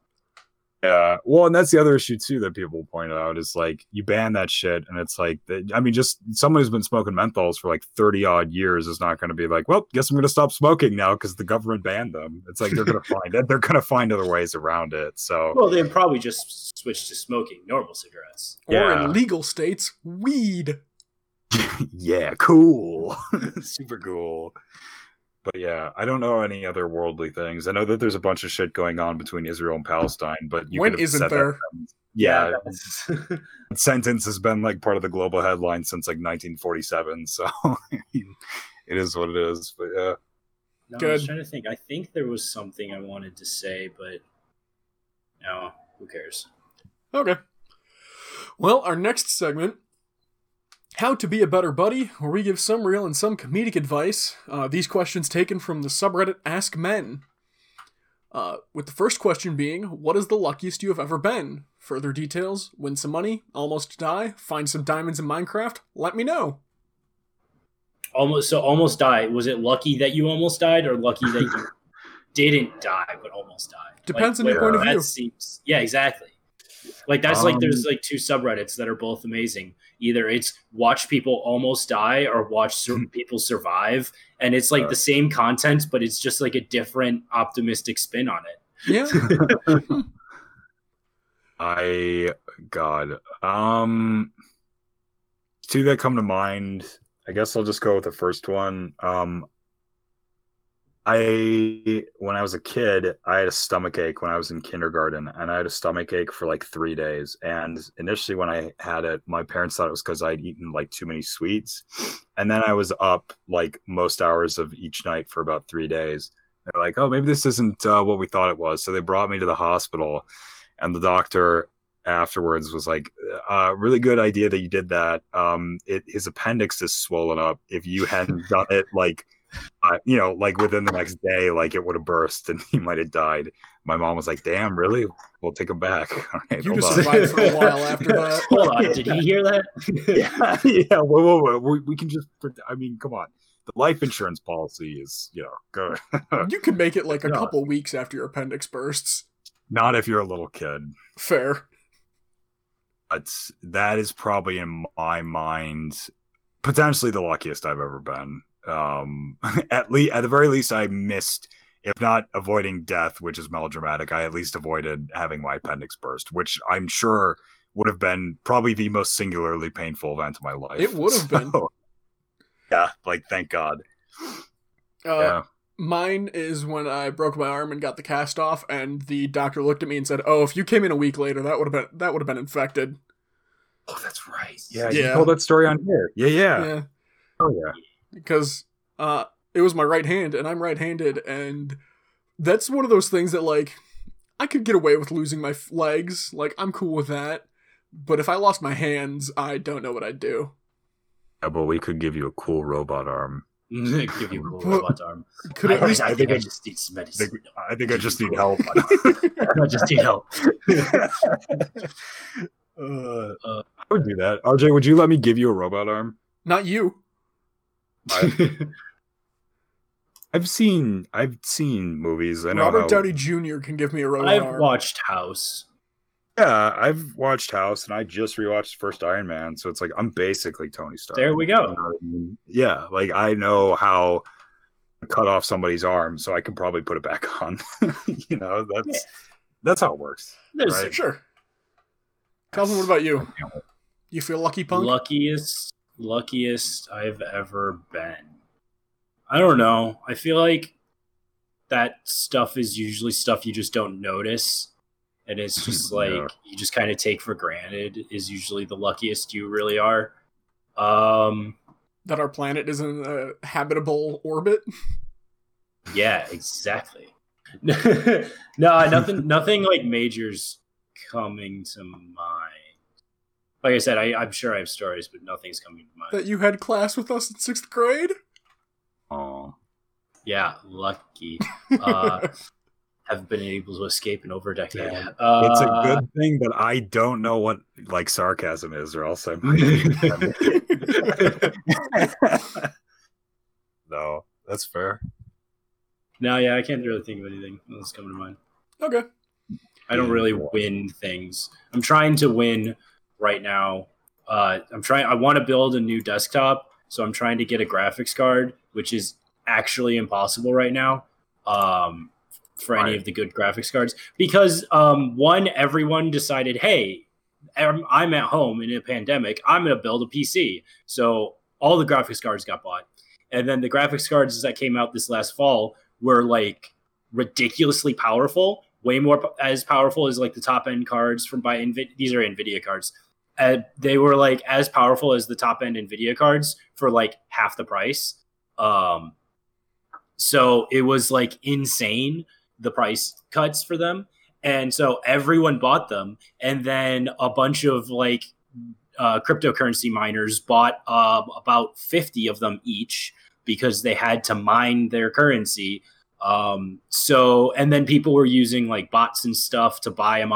Yeah. Well, and that's the other issue too that people point out is like, you ban that shit, and it's like, I mean, just someone who's been smoking menthols for like 30 odd years is not going to be like, well, guess I'm going to stop smoking now because the government banned them. It's like they're going [laughs] to find it. They're going to find other ways around it. So. Well, they'd probably just switch to smoking normal cigarettes. Or in legal states, weed. [laughs] yeah, cool. [laughs] Super cool. But yeah, I don't know any other worldly things. I know that there's a bunch of shit going on between Israel and Palestine, but you when could have isn't there? sentence- Yeah, [laughs] sentence has been like part of the global headline since like 1947. [laughs] So I mean, it is what it is. But yeah, No, I Good. was trying to think. I think there was something I wanted to say, but no, who cares? Okay. Well, our next segment How to Be a Better Buddy, where we give some real and some comedic advice. Uh, these questions taken from the subreddit Ask Men. Uh, with the first question being, What is the luckiest you have ever been? Further details, win some money, almost die, find some diamonds in Minecraft, let me know. Almost so almost die. Was it lucky that you almost died, or lucky that you [laughs] didn't die but almost died? Depends on Like, your point of that view. Seems, yeah, exactly. Like that's like there's Um, like two subreddits that are both amazing. Either it's watch people almost die or watch certain people survive, and it's like Uh. the same content, but it's just like a different optimistic spin on it. Yeah. [laughs] I God, um, two that come to mind. I guess I'll just go with the first one. Um, I when I was a kid, I had a stomach ache when I was in kindergarten, and I had a stomach ache for like three days. And initially, when I had it, my parents thought it was because I'd eaten like too many sweets. And then I was up like most hours of each night for about three days. They're like, "Oh, maybe this isn't uh, what we thought it was." So they brought me to the hospital, and the doctor afterwards was like, uh, "Really good idea that you did that. Um, it, his appendix is swollen up. If you hadn't done it like." Uh, you know, like within the next day, like it would have burst and [laughs] he might have died. My mom was like, "Damn, really? We'll take him back." [laughs] All right, You just survived for a [laughs] while after that. Hold on, did he hear that? yeah, yeah. Whoa, whoa, whoa. We, we can just. I mean, come on. The life insurance policy is, you know, good. You can make it like a couple weeks after your appendix bursts. Not if you're a little kid. Fair. But that is probably in my mind potentially the luckiest I've ever been. Um, [laughs] at least, at the very least, I missed, if not avoiding death, which is melodramatic. I at least avoided having my appendix burst, which I'm sure would have been probably the most singularly painful event of my life. It would have been. [laughs] Yeah, like thank God. Uh, yeah. Mine is when I broke my arm and got the cast off, and the doctor looked at me and said, "Oh, if you came in a week later, that would have been that would have been infected." Oh, that's right. Yeah, you Yeah. told that story on here. Yeah, yeah. Yeah, Oh yeah. Because uh, it was my right hand, and I'm right-handed, and that's one of those things that like I could get away with losing my f- legs. Like I'm cool with that, but if I lost my hands, I don't know what I'd do. Yeah, but we could give you a cool robot arm. [laughs] Give you a cool robot arm. Could I, at least I, I think I just need some I medicine. think, I think I just need help. [laughs] I just need help. [laughs] Uh, I would do that. RJ, would you let me give you a robot arm? not you. [laughs] I've seen I've seen movies. I know Robert how- Downey Jr. can give me a robot I've arm. watched House. Yeah, I've watched House and I just rewatched the first Iron Man, so it's like I'm basically Tony Stark. There we go. know what I mean? Yeah, like I know how to cut off somebody's arm, so I can probably put it back [laughs] on. you know, that's Yeah. that's how it works. There's Right. Sure. Calvin, what about you? You feel lucky, punk? luckiest, luckiest I've ever been. I don't know. I feel like that stuff is usually stuff you just don't notice. And it's [laughs] just like Yeah. you just kind of take for granted is usually the luckiest you really are. Um that our planet is in a habitable orbit. yeah, exactly. [laughs] no, nothing nothing like majors coming to mind. Like I said, I, I'm sure I have stories, but nothing's coming to mind. That you had class with us in sixth grade. Oh, Yeah, lucky. [laughs] Uh, have been able to escape in over a decade. Yeah. Uh, it's a good thing, but I don't know what like sarcasm is, or else I might. [laughs] [laughs] no, that's fair. no, yeah, I can't really think of anything that's coming to mind. Okay. I don't really win things. I'm trying to win right now. Uh, I'm trying. I want to build a new desktop, so I'm trying to get a graphics card, which is actually impossible right now. Um, for any of the good graphics cards, because um, one, everyone decided, hey, I'm, I'm at home in a pandemic. I'm going to build a PC. So all the graphics cards got bought, and then the graphics cards that came out this last fall were like ridiculously powerful, way more as powerful as like the top end cards from by Nvidia. These are Nvidia cards. They were like as powerful as the top end Nvidia cards for like half the price. Um, so it was like insane the price cuts for them, and so everyone bought them, and then a bunch of like uh, cryptocurrency miners bought uh, about fifty of them each because they had to mine their currency. Um, so, and then people were using like bots and stuff to buy them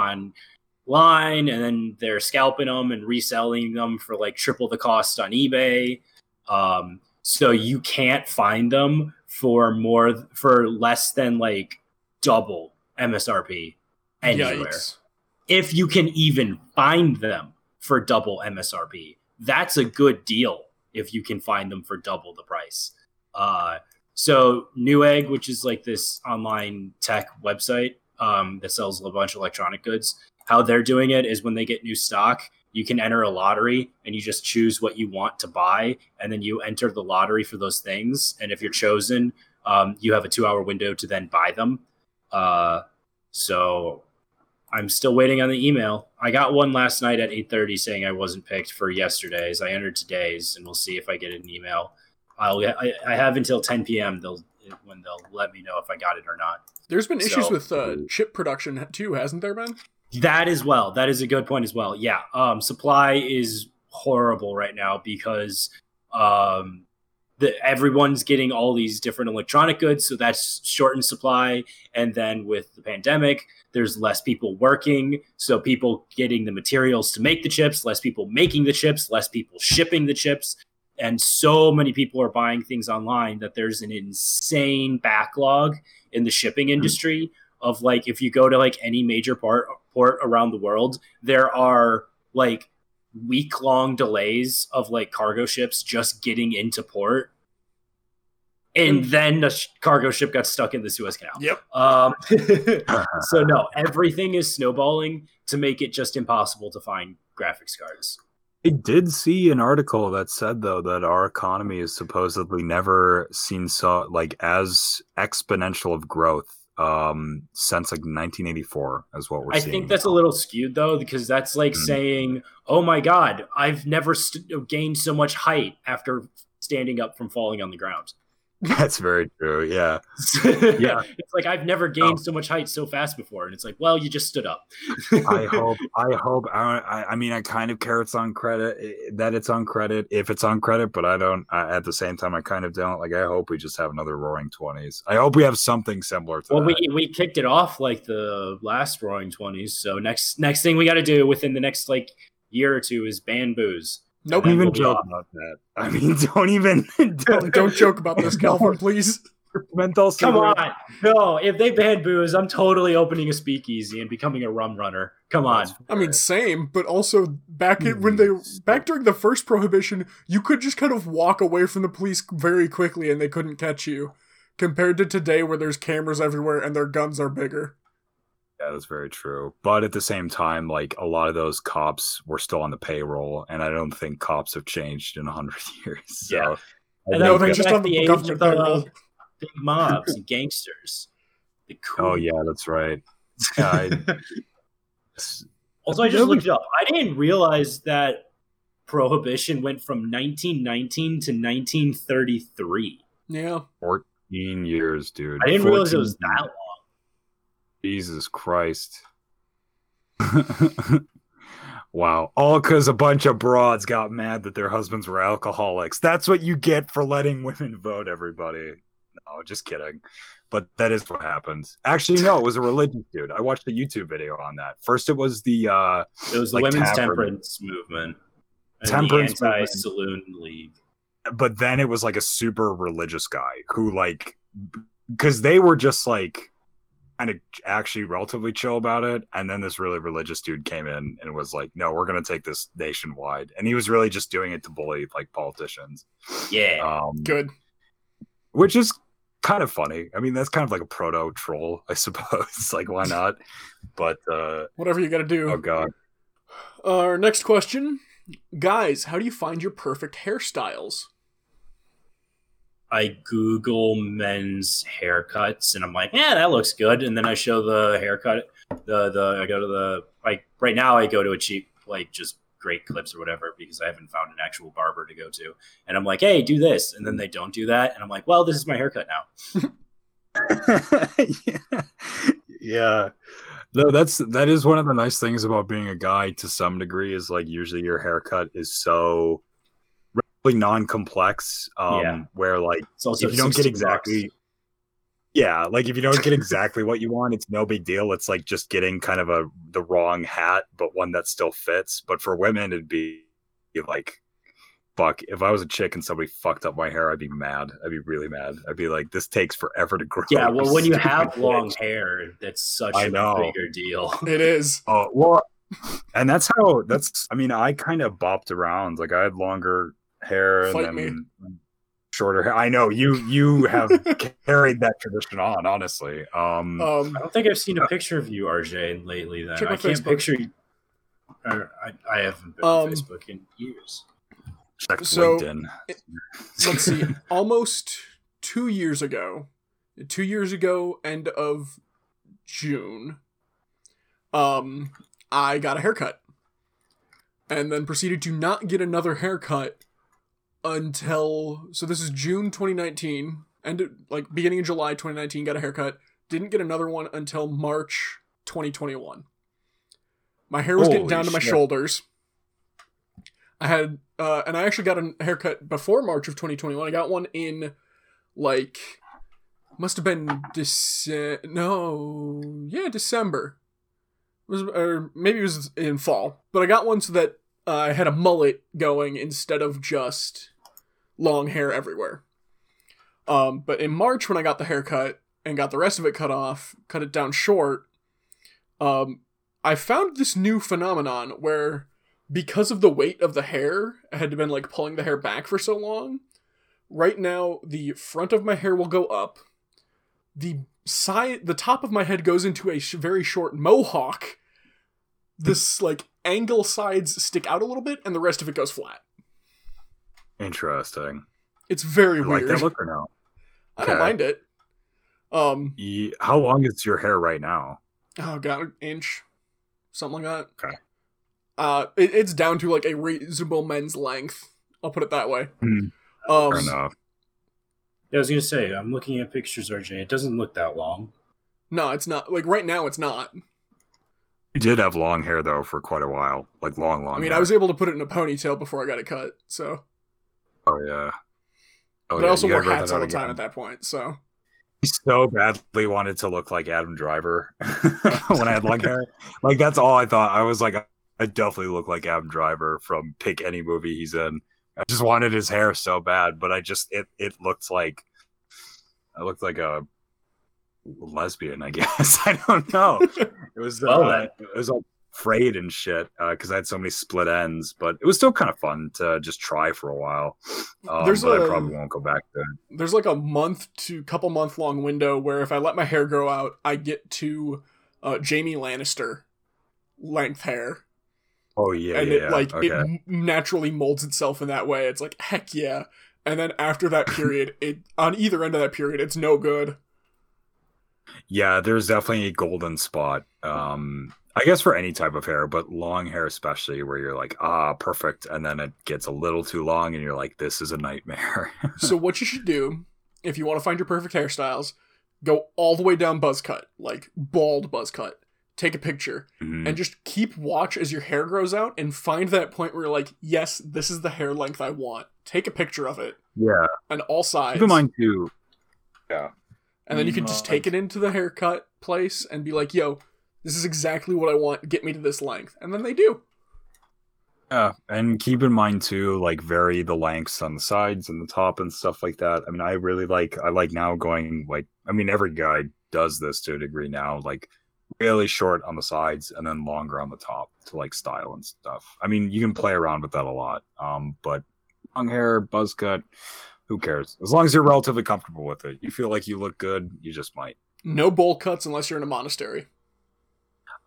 online, and then they're scalping them and reselling them for like triple the cost on eBay. Um, so you can't find them for more for less than like double MSRP anywhere Yikes. if you can even find them for double MSRP. That's a good deal if you can find them for double the price. Uh, so Newegg, which is like this online tech website um, that sells a bunch of electronic goods, how they're doing it is when they get new stock, you can enter a lottery and you just choose what you want to buy, and then you enter the lottery for those things. And if you're chosen, um, you have a two hour window to then buy them. Uh, so I'm still waiting on the email. I got one last night at 8:30 saying I wasn't picked for yesterday's. I entered today's, and we'll see if I get an email. I'll I, I have until 10 p.m. They'll when they'll let me know if I got it or not. There's been issues So- with uh, chip production too, hasn't there been? That as well. That is a good point as well. Yeah. Um, supply is horrible right now because um, the, everyone's getting all these different electronic goods, so that's shortened supply. And then with the pandemic, there's less people working, so people getting the materials to make the chips, less people making the chips, less people shipping the chips. And so many people are buying things online that there's an insane backlog in the shipping industry of like if you go to like any major port port around the world, there are like week long delays of like cargo ships just getting into port. And Mm. then the sh- cargo ship got stuck in the Suez Canal. Yep. Um, [laughs] so no, everything is snowballing to make it just impossible to find graphics cards. I did see an article that said though that our economy is supposedly never seen so like as exponential of growth um since like 1984 is what we're I think that's a little skewed though, because that's like Mhm. saying, "Oh my God, I've never st- gained so much height after standing up from falling on the ground." That's very true. Yeah. [laughs] yeah, it's like I've never gained so much height so fast before, and it's like, well, you just stood up. I [laughs] hope. I hope. I, I. I mean, I kind of care it's on credit eh, that it's on credit if it's on credit, but I don't. I, at the same time, I kind of don't. Like, I hope we just have another Roaring Twenties. I hope we have something similar to Well, that. we we kicked it off like the last Roaring Twenties, so next next thing we got to do within the next like year or two is ban booze. Nope. don't even joke about that. I mean, [laughs] don't even. [laughs] Don't, Don't joke about this, [laughs] Calvin, please. mental. Come on, no! If they ban booze, I'm totally opening a speakeasy and becoming a rum runner. Come on. I mean, same, but also back in, when hmm. they back during the first prohibition, you could just kind of walk away from the police very quickly and they couldn't catch you. Compared to today, where there's cameras everywhere and their guns are bigger. Yeah, that's very true. But at the same time, like a lot of those cops were still on the payroll, and I don't think cops have changed in a hundred [laughs] years. So Yeah. And No, then they're just back on the age government of the payroll. Big mobs and gangsters. The cool. Oh yeah, that's right. Yeah, [laughs] I- Also, I just looked it up. I didn't realize that prohibition went from 1919 to 1933. Yeah. 14 years, dude. I didn't realize it was that long. Jesus Christ. [laughs] wow. All because a bunch of broads got mad that their husbands were alcoholics. That's what you get for letting women vote, everybody. No, just kidding. But that is what happened. Actually, no, it was a religious dude. I watched a YouTube video on that. First, it was the uh It was the Like women's tavern. temperance movement. Temperance the anti-saloon league. but then it was like a super religious guy who like because they were just like kind of actually relatively chill about it and then this really religious dude came in and was like no we're going to take this nationwide and he was really just doing it to bully like politicians Yeah. um Good. which is kind of funny i mean that's kind of like a proto troll i [laughs] suppose like why not but uh Whatever you gotta do. oh god Our next question. Guys, how do you find your perfect hairstyles? I Google men's haircuts and I'm like, yeah, that looks good. And then I show the haircut. The the I go to the like right now I go to a cheap like just great clips or whatever because I haven't found an actual barber to go to. And I'm like, hey, do this. And then they don't do that. And I'm like, well, this is my haircut now. [laughs] yeah. yeah. No, that's that is one of the nice things about being a guy to some degree is like usually your haircut is so really non-complex. Um Yeah. where like It's also if you don't get exactly bucks. yeah, like if you don't get [laughs] exactly what you want, it's no big deal. It's like just getting kind of a the wrong hat, but one that still fits. But for women, it'd be like, fuck. If I was a chick and somebody fucked up my hair, I'd be mad. I'd be really mad. I'd be like, this takes forever to grow. Yeah, well, when you [laughs] stupid have bitch." long hair, that's such I a know. bigger deal. [laughs] It is. Oh well, and that's how that's. I mean, I kind of bopped around. Like I had longer hair and Fight then shorter hair. I know you. You have [laughs] carried that tradition on. Honestly, um, Um, I don't think I've seen a picture of you, RJ, lately. Then I can't Facebook. picture you. Or I, I haven't been on Um, Facebook in years. check so- LinkedIn. let's see. Almost two years ago, two years ago, end of June, um, I got a haircut, and then proceeded to not get another haircut until so this is June 2019, and like beginning of July 2019, got a haircut. Didn't get another one until March 2021. My hair was getting Holy down to my shit. shoulders. I had, uh, and I actually got a haircut before March of 2021. I got one in, like, must have been Dece- no, yeah, December. It was, or maybe it was in fall. But I got one so that uh, I had a mullet going instead of just long hair everywhere. Um, but in March, when I got the haircut and got the rest of it cut off, cut it down short, um, I found this new phenomenon where because of the weight of the hair, I had been like pulling the hair back for so long. Right now, the front of my hair will go up. The side, the top of my head goes into a sh- very short mohawk. This like angle sides stick out a little bit, and the rest of it goes flat. Interesting. It's very You like weird. that look or no? [laughs] I don't Okay. mind it. Um, Ye- How long is your hair right now? oh god, an inch, something like that. Okay. Uh, it, it's down to like a reasonable men's length. I'll put it that way. Hmm. Um, Fair enough. Yeah, I was gonna say, I'm looking at pictures, RJ. It doesn't look that long. no, it's not. Like right now, it's not. You did have long hair though for quite a while, like long, long. I mean, hair. I was able to put it in a ponytail before I got it cut. So, Oh yeah. Oh, but yeah, I also you wore hats all the time again. at that point. So, He so badly wanted to look like Adam Driver [laughs] when I had long [laughs] hair. Like that's all I thought. I was like, I definitely look like Adam Driver from pick any movie he's in. I just wanted his hair so bad, but I just it it looked like I looked like a lesbian. I [laughs] guess I don't know. It was uh, Well, then. it was all frayed and shit because I had so many split ends, but it was still kind of fun to just try for a while. Um, There's but I a- probably won't go back to there's like a month to couple month long window where if I let my hair grow out, I get to uh, Jaime Lannister length hair. Oh yeah, and yeah, it like okay. it naturally molds itself in that way. It's like heck yeah. And then after that period, it on either end of that period, it's no good. Yeah, there's definitely a golden spot. Um, I guess for any type of hair, but long hair especially, where you're like, ah, perfect, and then it gets a little too long, and you're like, this is a nightmare. [laughs] so what you should do, if you want to find your perfect hairstyles, go all the way down buzz cut, like bald buzz cut. Take a picture Mhm. and just keep watch as your hair grows out and find that point where you're like, yes, this is the hair length I want. Take a picture of it yeah, and all sides. keep in mind too. Yeah, and then you can just take it into the haircut place and be like, yo, this is exactly what I want. Get me to this length. And then they do. yeah, and keep in mind too, like vary the lengths on the sides and the top and stuff like that. I mean, I really like. I like now going like. I mean, every guy does this to a degree now. Like really short on the sides and then longer on the top to like style and stuff. I mean, you can play around with that a lot. Um, but long hair, buzz cut, who cares? As long as you're relatively comfortable with it, you feel like you look good, you just might. No bowl cuts unless you're in a monastery.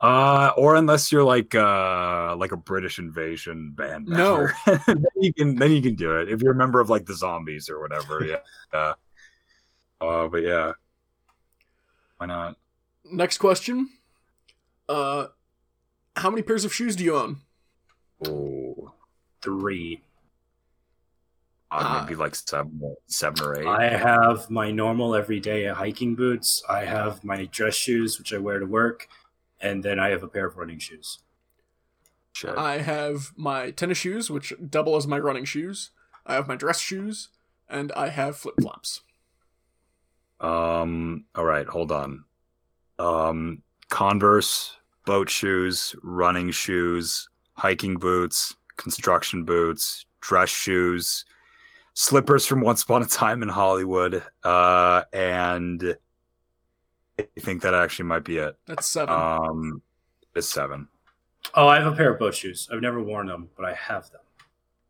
Uh, or unless you're like uh like a British invasion band No. [laughs] then you can then you can do it if you're a member of like the zombies or whatever. Yeah. [laughs] Uh, uh but yeah. Why not? Next question. Uh, how many pairs of shoes do you own? Oh, Three. Uh, maybe like seven, seven or eight. I have my normal everyday hiking boots. I have my dress shoes, which I wear to work, and then I have a pair of running shoes. Shit. I have my tennis shoes, which double as my running shoes. I have my dress shoes, and I have flip flops. Um. All right. Hold on. Um. Converse, boat shoes, running shoes, hiking boots, construction boots, dress shoes, slippers from Once Upon a Time in Hollywood, uh, and I think that actually might be it. That's seven. Um, it's seven. Oh, I have a pair of boat shoes. I've never worn them, but I have them.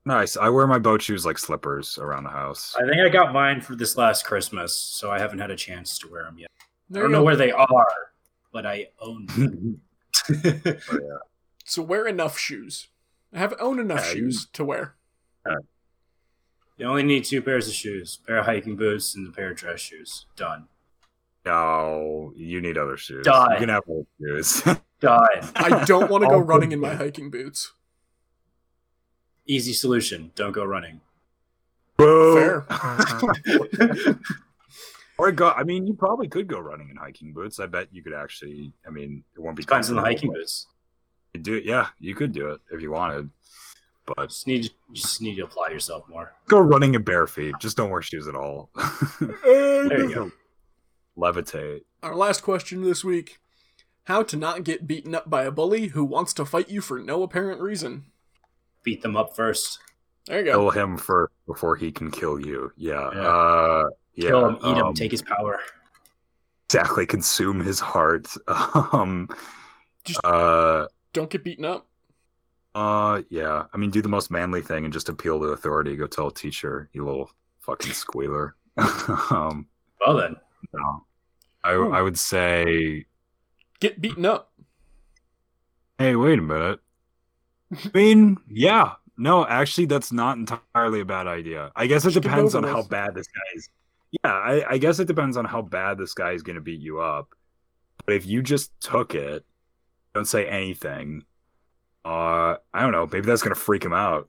Nice. I wear my boat shoes like slippers around the house. I think I got mine for this last Christmas, so I haven't had a chance to wear them yet. there I don't know go. where they are, but I own [laughs] them. So wear enough shoes. I have own enough Yeah, you- shoes to wear. You only need two pairs of shoes: a pair of hiking boots and a pair of dress shoes. Done. No, you need other shoes. Die. You can have old shoes. [laughs] Die. I don't want to go running in my hiking boots. Easy solution. Don't go running. Boo. Fair. [laughs] [laughs] or go. I mean, you probably could go running in hiking boots. I bet you could actually. I mean, it won't be Depends on the hiking boots. you do it. Yeah, you could do it if you wanted. But Just need you just need to apply yourself more. go running in bare feet. Just don't wear shoes at all. [laughs] There you go. Levitate. Our last question this week How to not get beaten up by a bully who wants to fight you for no apparent reason. Beat them up first. There you go. Kill him first before he can kill you. Yeah. Yeah. Uh, yeah. Kill him, eat him, um, take his power. exactly consume his heart. [laughs] Um. Just- Uh. Don't get beaten up. Uh. Yeah. I mean, do the most manly thing and just appeal to authority. Go tell a teacher, you little fucking squealer. [laughs] um. Well then, No. I Hmm. I would say, Get beaten up. hey, wait a minute. I mean, yeah. No, actually, that's not entirely a bad idea. I guess it Just depends on how bad this guy is. Yeah, I, I guess it depends on how bad this guy is going to beat you up. But if you just took it, don't say anything. Uh, I don't know. Maybe that's going to freak him out.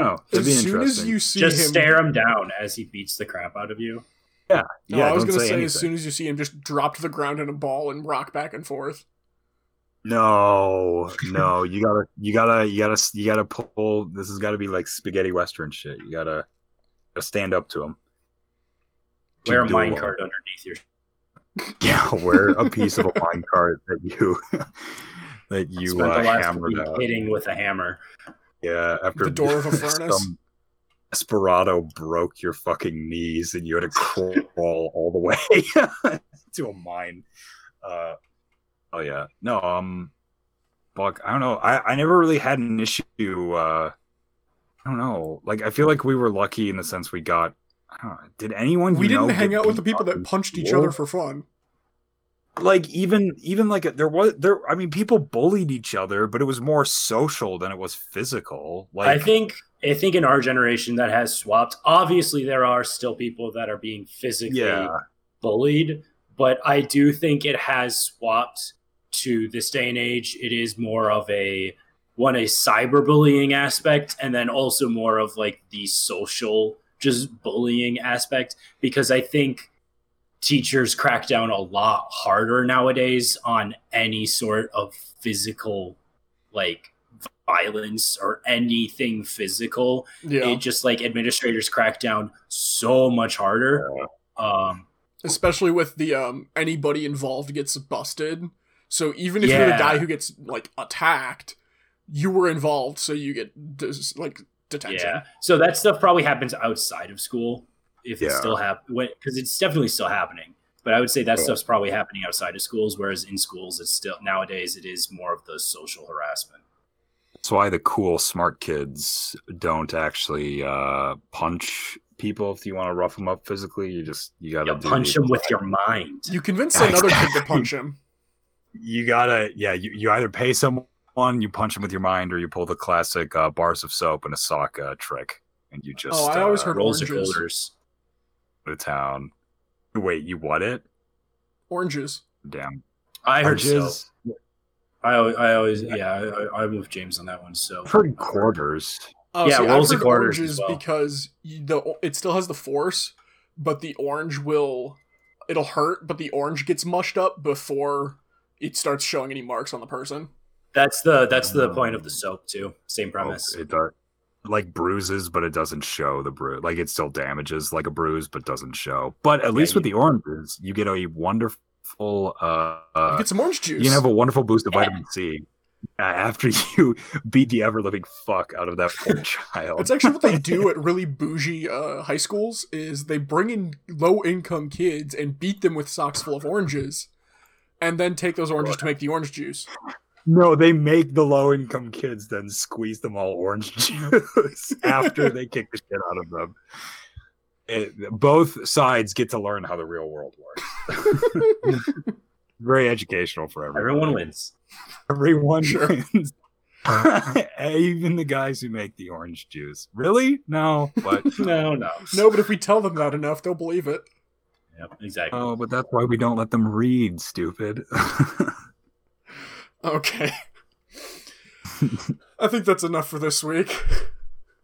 Oh, it'd be As soon as you see him just him. stare him down as he beats the crap out of you. Yeah, No, yeah, I was gonna say, say as soon as you see him, just drop to the ground in a ball and rock back and forth. No, no, you gotta, you gotta, you gotta, you gotta pull. This has got to be like spaghetti western shit. You gotta, gotta stand up to him. Wear a Keep mine card underneath your. [laughs] Yeah, wear a piece of a mine cart that you that you spent uh, the last hammered week out. hitting with a hammer. Yeah, after The door of a [laughs] furnace? some Desperado broke your fucking knees and you had to crawl [laughs] all the way [laughs] to a mine. Uh, oh yeah, no, um, fuck, I don't know. I I never really had an issue. Uh, I don't know. Like I feel like we were lucky in the sense we got. I don't know, did anyone? We you didn't hang out with the people that in punched each other for fun. Like even even like there was there i mean people bullied each other but it was more social than it was physical like I think I think in our generation that has swapped. Obviously, there are still people that are being physically yeah bullied, but I do think it has swapped to this day and age. It is more of a one a cyberbullying aspect, and then also more of like the social just bullying aspect because I think teachers crack down a lot harder nowadays on any sort of physical like violence or anything physical Yeah. it just like administrators crack down so much harder um Especially with the um anybody involved gets busted. So even if you're the guy who gets like attacked, you were involved, so you get like detention. yeah so that stuff probably happens outside of school if it's still happening because it's definitely still happening but i would say that Cool. stuff's probably happening outside of schools whereas in schools it's still nowadays it is more of the social harassment that's why the cool smart kids don't actually uh punch people if you want to rough them up physically you just you gotta you punch them with [laughs] your mind You convince another kid to punch him. [laughs] you gotta yeah you, you either pay someone you punch them with your mind or you pull the classic uh, bars of soap and a sock uh, trick and you just Oh, I always uh, heard rolls of oranges. Shoulders to town. Wait you what it? Oranges. damn. I heard so. I, always- I always yeah. I, I moved james on that one so. I've heard quarters. Oh, Yeah, see, rolls I've of heard quarters oranges as well. because you, the it still has the force, but the orange will it'll hurt, but the orange gets mushed up before it starts showing any marks on the person. that's the that's the oh. point of the soap too. Same oh, premise. Oh, it does like bruises, but it doesn't show the bruise. Like it still damages like a bruise, but doesn't show. But at least with the oranges, you get a wonderful. Uh, You get some orange juice. you have a wonderful boost of Yeah. vitamin C after [laughs] you beat the ever living fuck out of that poor [laughs] child. It's actually what they do at [laughs] really bougie uh, high schools is they bring in low income kids and beat them with socks full of oranges, and then take those oranges to make the orange juice. No, they make the low income kids then squeeze them all orange [laughs] juice after they kick the shit out of them. It, both sides get to learn how the real world works. Very educational for everyone. everyone wins Everyone Sure. wins. [laughs] Even the guys who make the orange juice. Really? No, but [laughs] no no No, but if we tell them that enough, they'll believe it. Yep, exactly. Oh, but that's why we don't let them read, stupid. Okay. [laughs] I think that's enough for this week.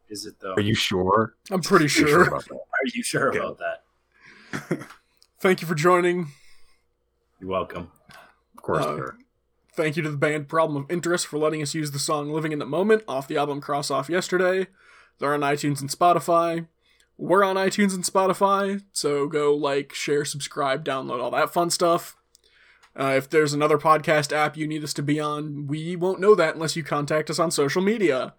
Is it though? Are you sure? I'm pretty You're sure. about that? Are you sure Okay. about that? [laughs] Thank you for joining. You're welcome. Of course, Uh, sir. Thank you to the band Problem of Interest for letting us use the song Living in the Moment off the album Cross Off Yesterday. They're on iTunes and Spotify. We're on iTunes and Spotify, so go like, share, subscribe, download, all that fun stuff. Uh, if there's another podcast app you need us to be on, we won't know that unless you contact us on social media.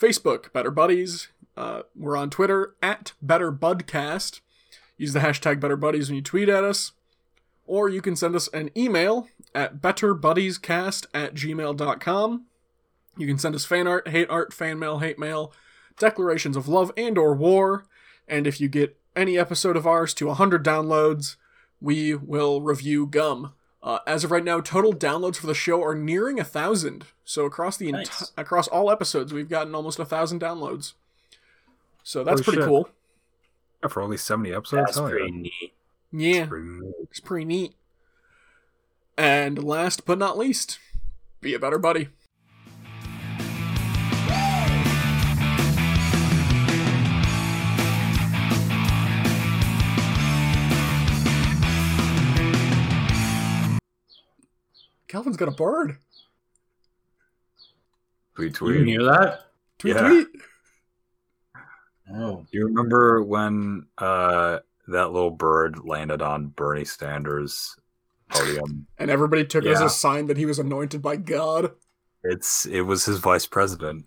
Facebook, Better Buddies. Uh, we're on Twitter, at BetterBudcast. Use the hashtag BetterBuddies when you tweet at us. Or you can send us an email at betterbuddiescast at gmail.com. You can send us fan art, hate art, fan mail, hate mail, declarations of love and or war. And if you get any episode of ours to 100 downloads, we will review Gum. Uh, as of right now, total downloads for the show are nearing a thousand. So across the enti- across all episodes, we've gotten almost a thousand downloads. So that's Holy pretty shit. cool. Yeah, for only 70 episodes? That's Hell yeah. pretty neat. Yeah. Pretty neat. It's pretty neat. And last but not least, be a better buddy. Calvin's got a bird. Tweet, tweet. can hear that? Tweet Yeah. tweet. Oh, Do you remember when uh, that little bird landed on Bernie Sanders' podium? [laughs] And everybody took it as a sign that he was anointed by God. it's it was his vice president,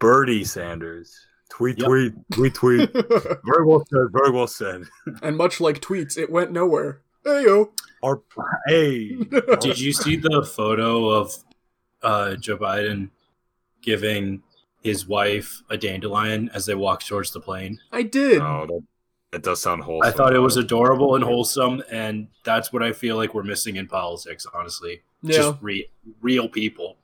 Bernie Sanders. Tweet, Yep. tweet, tweet, tweet. [laughs] very well said. Very well said. and much like tweets, it went nowhere. Hey yo. Our hey, [laughs] did you see the photo of uh, Joe Biden giving his wife a dandelion as they walk towards the plane? I did. oh, that, that does sound wholesome. I thought it was adorable and wholesome, and that's what I feel like we're missing in politics. Honestly, yeah. just re- real people.